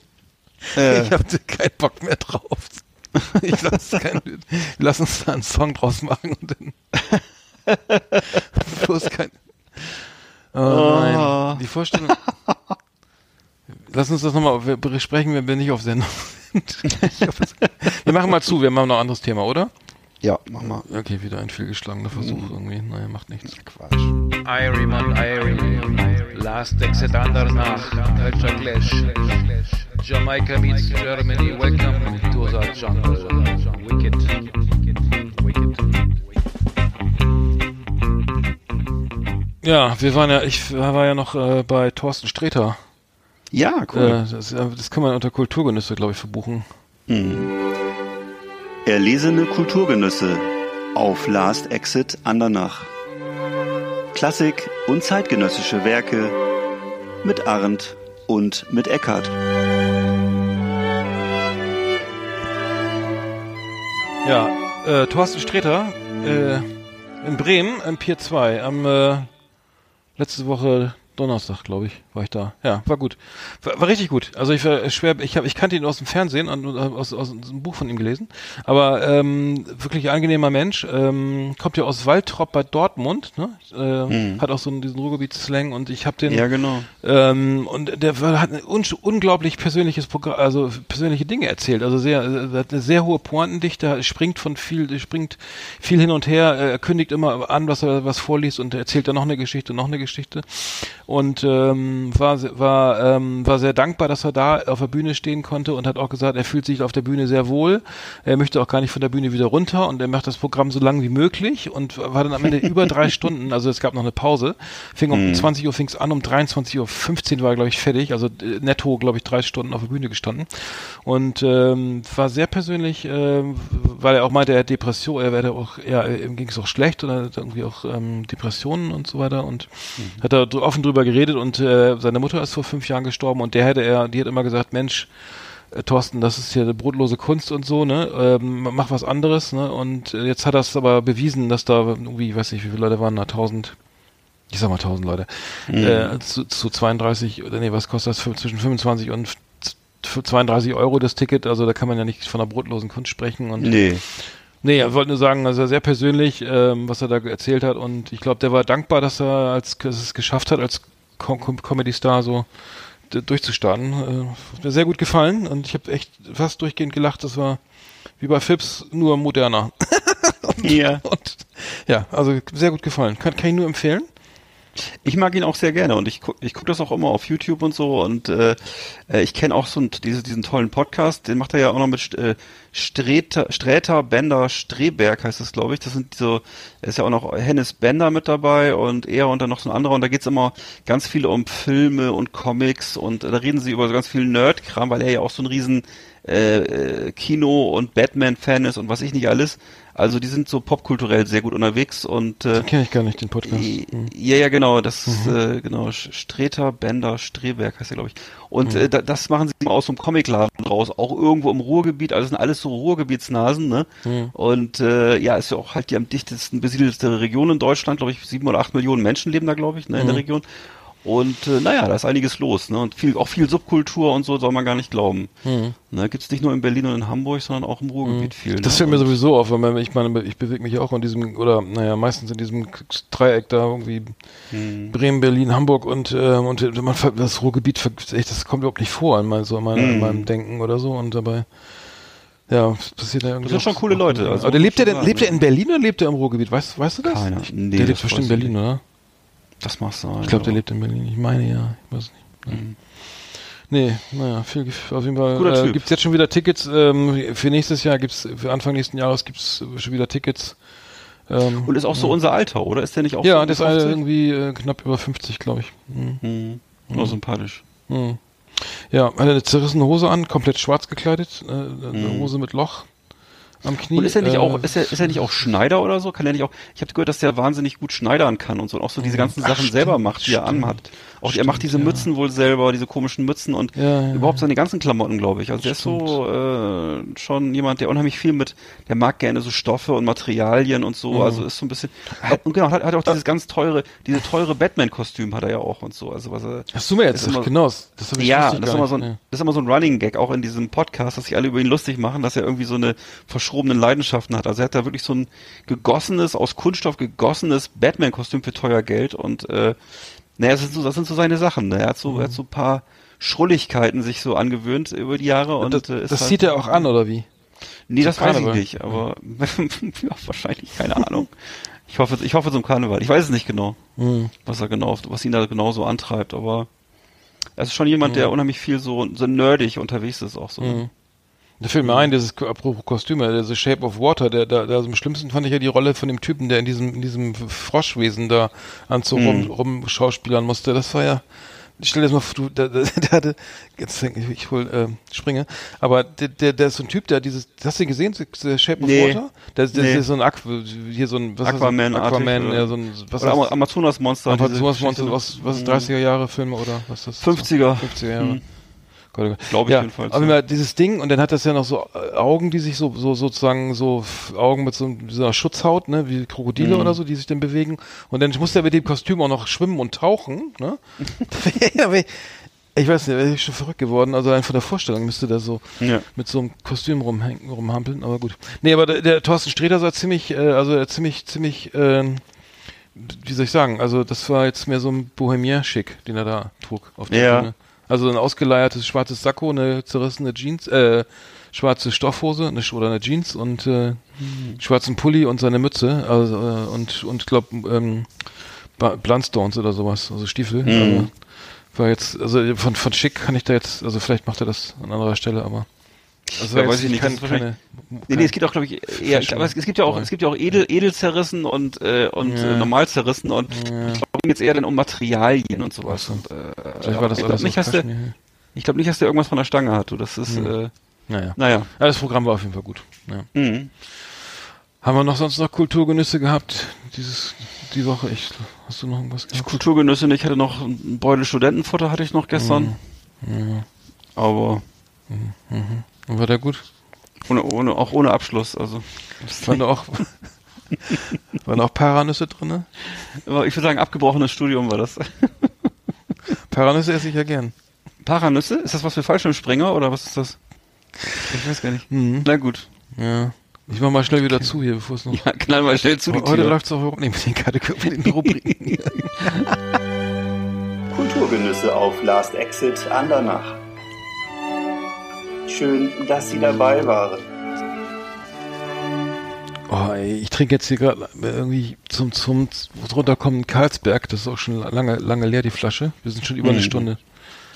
äh, Ich hab keinen Bock mehr drauf. Ich lass, kein, lass uns da einen Song draus machen und dann bloß kein. Oh nein, Oh. die Vorstellung. Lass uns das nochmal besprechen, wenn wir nicht auf Sendung sind. Wir machen mal zu, wir machen noch ein anderes Thema, oder? ja, mach mal. Okay, wieder ein fehlgeschlagener Versuch irgendwie. Naja, macht nichts. Quatsch. Irie Irie, Last Exit Andernach, Culture Clash. Jamaica meets Germany, welcome to the jungle. Wicked. Ja, wir waren ja, ich war ja noch äh, bei Thorsten Sträter. Ja, Äh, cool. das, äh, das kann man unter Kulturgenüsse, glaube ich, verbuchen. Erlesene Kulturgenüsse auf Last Exit Andernach. Klassik und zeitgenössische Werke mit Arndt und mit Eckart. Ja, äh, Thorsten Sträter äh, in Bremen im Pier 2 am äh, letzte Woche Donnerstag, glaube ich, war ich da. Ja, war gut. War, war richtig gut. Also ich war schwer, ich habe ich kannte ihn aus dem Fernsehen und aus, aus einem Buch von ihm gelesen, aber ähm, wirklich angenehmer Mensch, ähm, kommt ja aus Waldrop bei Dortmund, ne? Äh, Hat auch so einen, diesen Ruhrgebiet-Slang und ich habe den Ja, genau. ähm, und der war- hat ein un unglaublich persönliches Programm, also persönliche Dinge erzählt. Also sehr, äh, hat eine sehr hohe Pointendichte, springt von viel, springt viel hin und her, äh, er kündigt immer an, was er was vorliest und erzählt dann noch eine Geschichte, noch eine Geschichte. Und ähm, war, war, ähm, war sehr dankbar, dass er da auf der Bühne stehen konnte und hat auch gesagt, er fühlt sich auf der Bühne sehr wohl. Er möchte auch gar nicht von der Bühne wieder runter und er macht das Programm so lang wie möglich und war dann am Ende über drei Stunden, also es gab noch eine Pause, fing um 20 Uhr fing's an, um 23.15 Uhr war er, glaube ich, fertig, also äh, netto, glaube ich, drei Stunden auf der Bühne gestanden. Und ähm, war sehr persönlich, ähm, weil er auch meinte, er hat Depression, er werde auch, ja, ihm ging es auch schlecht und er hat irgendwie auch ähm, Depressionen und so weiter und hat da dr- offen drüber geredet und äh, seine Mutter ist vor fünf Jahren gestorben und der hätte er, die hat immer gesagt, Mensch, äh, Thorsten, das ist hier eine brotlose Kunst und so, ne? Ähm, mach was anderes, ne? Und äh, jetzt hat er es aber bewiesen, dass da irgendwie, ich weiß nicht, wie viele Leute waren da, tausend, ich sag mal tausend Leute, äh, zu, zu 32, oder nee, was kostet das? Für, zwischen 25 und z- für 32 Euro das Ticket, also da kann man ja nicht von einer brotlosen Kunst sprechen und Nee. Nee, er wollte nur sagen, also sehr persönlich, ähm, was er da erzählt hat und ich glaube, der war dankbar, dass er als dass es geschafft hat, als Com Com Comedy Star so durchzustarten. Äh, hat mir sehr gut gefallen und ich habe echt fast durchgehend gelacht. Das war wie bei Phipps, nur moderner. Ja. Und ja, also sehr gut gefallen. Kann, kann ich nur empfehlen. Ich mag ihn auch sehr gerne und ich guck, ich guck das auch immer auf YouTube und so und äh, äh, ich kenne auch so einen, diese, diesen tollen Podcast, den macht er ja auch noch mit äh, Sträter, Bender, Streberg heißt das, glaube ich. Das sind so, ist ja auch noch Hennes Bender mit dabei und er und dann noch so ein anderer und da geht's immer ganz viel um Filme und Comics und da reden sie über so ganz viel Nerdkram, weil er ja auch so ein riesen äh, äh, Kino- und Batman-Fan ist und was ich nicht alles. Also die sind so popkulturell sehr gut unterwegs und äh, Kenne ich gar nicht, den Podcast. Hm. Ja, ja, genau, das ist, äh, genau, Streter, Bender, Streberg heißt er, glaube ich. Und äh, da, das machen sie immer aus so einem Comicladen raus, auch irgendwo im Ruhrgebiet, also das sind alles so Ruhrgebietsnasen, ne? Und äh, ja, ist ja auch halt die am dichtesten besiedelste Region in Deutschland, glaube ich, sieben oder acht Millionen Menschen leben da, glaube ich, ne, in der Region. Und äh, naja, da ist einiges los, ne? Und viel, auch viel Subkultur und so soll man gar nicht glauben. Ne, gibt's nicht nur in Berlin und in Hamburg, sondern auch im Ruhrgebiet viel. Das ne? fällt mir Und- sowieso auf, weil man, ich meine, ich bewege mich ja auch in diesem, oder naja, meistens in diesem Dreieck da irgendwie Hm. Bremen, Berlin, Hamburg und, ähm, und äh, man, ver- das Ruhrgebiet, echt, das kommt überhaupt nicht vor in, mein, so in, meiner, in Hm. meinem Denken oder so und dabei, Ja, das passiert ja irgendwie. Das sind schon coole Leute, also aber lebt der man denn, sagen, lebt ja. in Berlin oder lebt er im Ruhrgebiet? Weißt, weißt du das? Keiner. Nee, der lebt das bestimmt in Berlin, oder? Das mag sein. Ich glaube, der ja. lebt in Berlin. Ich meine ja. Ich weiß nicht. Mhm. Nee, naja, viel, auf jeden Fall. Guter Äh, Typ. gibt's jetzt schon wieder Tickets? Ähm, für nächstes Jahr gibt's, für Anfang nächsten Jahres gibt's schon wieder Tickets. Ähm, Und ist auch so unser Alter, oder? Ist der nicht auch ja, so der ist 50? irgendwie äh, knapp über 50, glaube ich. Mhm. Hm. Nur sympathisch. Mhm. Ja, hat eine zerrissene Hose an, komplett schwarz gekleidet, äh, eine Mhm. Hose mit Loch am Knie. Und ist er nicht äh, auch, ist er, ist er nicht auch Schneider oder so? Kann er nicht auch, ich habe gehört, dass der wahnsinnig gut schneidern kann und so, und auch so diese ganzen Ach, Sachen stimmt, selber macht, die er stimmt. anhat. Auch er macht diese ja. Mützen wohl selber, diese komischen Mützen und Ja, ja, überhaupt seine ganzen Klamotten, glaube ich. Also der ist so äh, schon jemand, der unheimlich viel mit, der mag gerne so Stoffe und Materialien und so, Mhm. also ist so ein bisschen, hat, und genau, hat, hat auch dieses ganz teure, diese teure Batman-Kostüm hat er ja auch und so. Also was er, Hast du mir jetzt immer- genau, das ich ja, das ist, immer so ein, das ist immer so ein Running Gag, auch in diesem Podcast, dass sich alle über ihn lustig machen, dass er irgendwie so eine verschrobenen Leidenschaften hat. Also er hat da wirklich so ein gegossenes, aus Kunststoff gegossenes Batman-Kostüm für teuer Geld und äh, naja, das sind so, das sind so seine Sachen. Ne? Er hat so, er hat so ein paar Schrulligkeiten sich so angewöhnt über die Jahre und das, äh, das halt, zieht er auch an, oder wie? Nee, das weiß ich Karneval. nicht, aber ja, wahrscheinlich, keine Ahnung. Ich hoffe, ich hoffe zum Karneval. Ich weiß es nicht genau, Mhm. was er genau, was ihn da genau so antreibt, aber er ist schon jemand, der unheimlich viel so, so nerdig unterwegs ist auch so. Mhm. Da fällt mir ein, dieses, apropos Kostüme, der The Shape of Water, der, der, der am schlimmsten fand ich ja die Rolle von dem Typen, der in diesem, in diesem Froschwesen da an so rum, Mhm. rum schauspielern musste. Das war ja, ich stell dir das mal vor, du, der, der, der hatte, jetzt denk ich, ich hol, äh, springe, aber der, der, der ist so ein Typ, der dieses, hast du den gesehen, The Shape of Nee. Water? Der, der, Nee. ist so ein Aqu, hier so ein, was ist das? Aquaman-artig, Aquaman, oder? ja, so ein, was Oder ist? Amazonas-Monster, Amazonas-Monster, Geschichte. was, was ist Mhm. 30er Jahre Filme oder was ist das? 50er. 50er Jahre. Mhm. Gott. Glaube ich ja, jedenfalls, Aber ja. dieses Ding und dann hat das ja noch so äh, Augen, die sich so, so sozusagen so Augen mit so, so einer Schutzhaut, ne, wie Krokodile Mhm. oder so, die sich dann bewegen. Und dann muss er mit dem Kostüm auch noch schwimmen und tauchen, ne? Ich weiß nicht, wäre ich schon verrückt geworden. Also einfach der Vorstellung müsste der so Ja. mit so einem Kostüm rumhängen, rumhampeln, aber gut. Nee, aber der, der Thorsten Sträter sah ziemlich, äh, also ziemlich, ziemlich, ähm, wie soll ich sagen, also das war jetzt mehr so ein Bohemier-Schick, den er da trug auf der Ja. Bühne. Also ein ausgeleiertes schwarzes Sakko, eine zerrissene Jeans, äh, schwarze Stoffhose eine, Sch- oder eine Jeans und äh, schwarzen Pulli und seine Mütze, also äh, und und glaub ähm, Blundstones oder sowas, also Stiefel. Also, war jetzt, also von von schick kann ich da jetzt, also vielleicht macht er das an anderer Stelle, aber also Ja, war weiß ich nicht, wahrscheinlich- keine, Nee, nee, es gibt auch, glaube ich, eher, ich, aber es, es gibt ja auch, es gibt ja auch edel, edel zerrissen und, äh, und Ja. äh, normal zerrissen und ich glaube, es geht jetzt eher dann um Materialien und sowas. Und, äh, Vielleicht war das ich alles glaube nicht, der, Kaschmir. ich glaube nicht, dass der irgendwas von der Stange hat, du. Das ist, Hm. äh, Naja. naja. Ja, das Programm war auf jeden Fall gut. Ja. Mhm. Haben wir noch sonst noch Kulturgenüsse gehabt dieses die Woche? Ich, hast du noch irgendwas gehabt? Kulturgenüsse nicht. Ich hatte noch ein Beutel Studentenfutter hatte ich noch gestern. Ja. Aber Mhm. War der gut? ohne, ohne, auch ohne Abschluss. Also Waren da auch, waren auch Paranüsse drinne? Aber ich würde sagen, abgebrochenes Studium war das. Paranüsse esse ich ja gern. Paranüsse? Ist das was für Fallschirmspringer oder was ist das? Ich weiß gar nicht. Mhm. Na gut. Ja. Ich mach mal schnell wieder zu hier, bevor es noch. Ja, knall mal schnell zu die Heute läuft es auch überhaupt nicht mit den Kategorien, mit den Rubriken. Kulturgenüsse auf Last Exit Andernach. Schön, dass Sie dabei waren. Oh, ey, ich trinke jetzt hier gerade irgendwie zum, zum runterkommen Karlsberg. Das ist auch schon lange, lange leer, die Flasche. Wir sind schon über eine Mhm. Stunde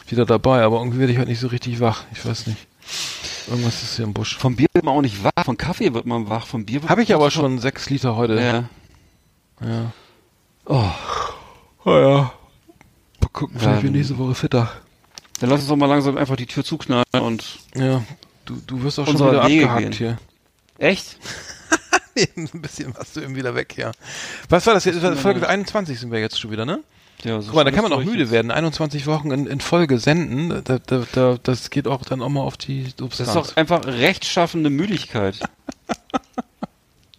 wieder dabei, aber irgendwie werde ich heute nicht so richtig wach. Ich weiß nicht. Irgendwas ist hier im Busch. Vom Bier wird man auch nicht wach, von Kaffee wird man wach, vom Bier wird Habe ich aber schon sechs Liter heute. Ja. Ja. Oh. Oh ja. Mal gucken, vielleicht Ja, bin ich nächste Woche fitter. Dann lass uns doch mal langsam einfach die Tür zuknallen und Ja. Du, du wirst auch schon wieder Wege abgehakt gehen. hier. Echt? Ein bisschen warst du eben wieder weg, ja. Was war das jetzt? Folge 21 sind wir jetzt schon wieder, ne? Ja, so Guck mal, da kann man auch müde jetzt. werden. 21 Wochen in, in Folge senden, da, da, da, das geht auch dann auch mal auf die Das Substanz. ist doch einfach rechtschaffende Müdigkeit.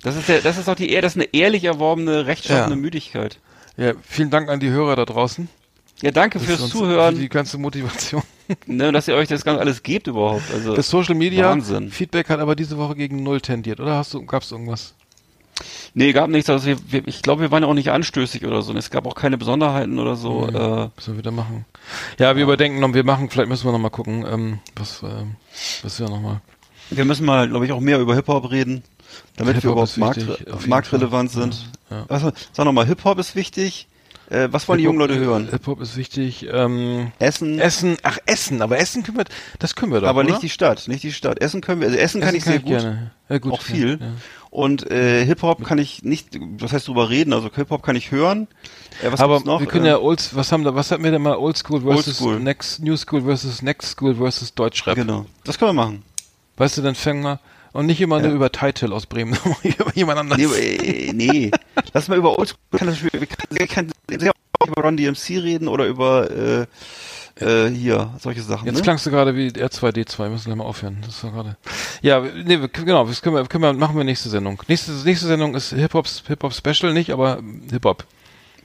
Das ist, der, das ist doch die, das ist eine ehrlich erworbene, rechtschaffende Ja. Müdigkeit. ja, vielen Dank an die Hörer da draußen. Ja, danke Das fürs Zuhören, Für die ganze Motivation. ne, dass ihr euch das ganz alles gebt überhaupt. Also, Das Social Media Wahnsinn. Feedback hat aber diese Woche gegen null tendiert, oder? Hast du, gab's irgendwas? nee, gab nichts. Also wir, wir, ich glaube, wir waren ja auch nicht anstößig oder so. Und es gab auch keine Besonderheiten oder so. Nee, Äh, müssen wir wieder machen. Ja, wir überdenken noch, wir machen, vielleicht müssen wir noch mal gucken, ähm, was, ähm, was wir noch mal. Wir müssen mal, glaube ich, auch mehr über Hip-Hop reden, damit wir Hip-Hop überhaupt ist markt, wichtig, auf marktrelevant Fall. sind. Ja, ja. Also, sag nochmal, Hip-Hop ist wichtig. Äh, was wollen die jungen Leute hören? Hip-Hop ist wichtig. Ähm, Essen. Essen, ach Essen, aber Essen können wir, das können wir doch, aber oder? nicht die Stadt, nicht die Stadt. Essen können wir, also Essen, kann Essen ich sehr kann ich gut, gerne. Ja, gut, auch viel. ja, ja. Und äh, Hip-Hop kann ich nicht, das heißt drüber reden, also Hip-Hop kann ich hören. Äh, was aber noch? wir können ja Old, was haben da, was hatten wir denn mal Old School versus Oldschool. Next New School versus Next School versus Deutschrap. Genau, das können wir machen. Weißt du, dann fängen wir und nicht immer nur über Title aus Bremen, über jemand anders. Nee, aber, äh, nee. lass mal über Oldschool, können das- wir können sehr auch über Run DMC reden oder über äh, äh, hier, solche Sachen. Jetzt ne? klangst du gerade wie R2D2, wir müssen gleich mal aufhören. Das war gerade. Ja, nee, genau, das können wir, können wir, machen wir nächste Sendung. Nächste, nächste Sendung ist Hip-Hop, Hip-Hop Special nicht, aber Hip-Hop.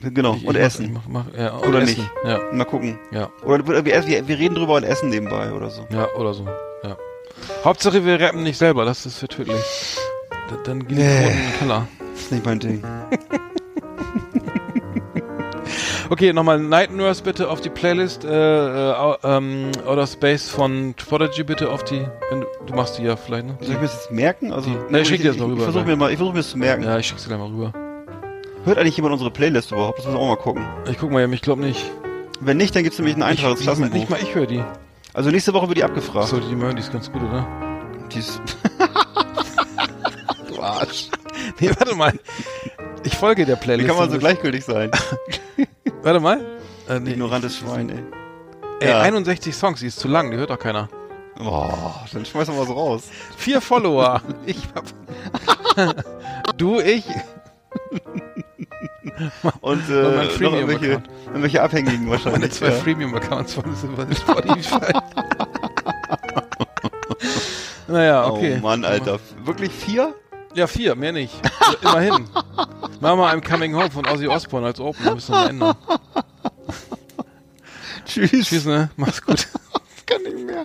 Genau, Ich- und ich Essen. Mach, mach, ja, Oder Essen. nicht. Ja. Mal gucken. Ja. Oder wir, wir, wir reden drüber und essen nebenbei oder so. Ja, oder so. Ja. Hauptsache wir rappen nicht selber, das ist für tödlich. Da- Dann gehen Nee. In den Keller. Das ist nicht mein Ding. Okay, nochmal Night Nurse bitte auf die Playlist. Äh, äh, ähm, Outer Space von Prodigy bitte auf die. Du, machst die ja vielleicht, ne? Soll ich mir das jetzt merken? Also, Die- Nee, ich schick dir das mal Ich rüber. versuche mir mal, ich versuche mir das zu merken. Ja, ich schick's dir gleich mal rüber. Hört eigentlich jemand unsere Playlist überhaupt? Das müssen wir auch mal gucken. Ich guck mal ich glaube nicht. Wenn nicht, dann gibt's nämlich einen Eintrag ins ich, Klassenbuch. Nicht mal ich höre die. Also nächste Woche wird die abgefragt. So, die mögen die ist ganz gut, oder? Die ist du Arsch. Nee, warte mal. Ich folge der Wie Playlist. kann man so gleichgültig sein? Warte mal. Äh, nee. Ignorantes Schwein, ey. Ey, Ja. 61 Songs, die ist zu lang, die hört doch keiner. Boah, dann schmeiß doch mal so raus. Vier Follower. ich hab. du, ich. Und Und äh, mein Freemium irgendwelche, irgendwelche Abhängigen Meine wahrscheinlich. zwei ja. Freemium-Accounts von Spotify. naja, okay. Oh Mann, Alter. Wirklich vier? Ja, vier, mehr nicht. Immerhin. Mach mal I'm Coming Home von Ozzy Osbourne als Open, wir müssen wir ändern. Tschüss. Tschüss, ne? Mach's gut. Kann nicht mehr.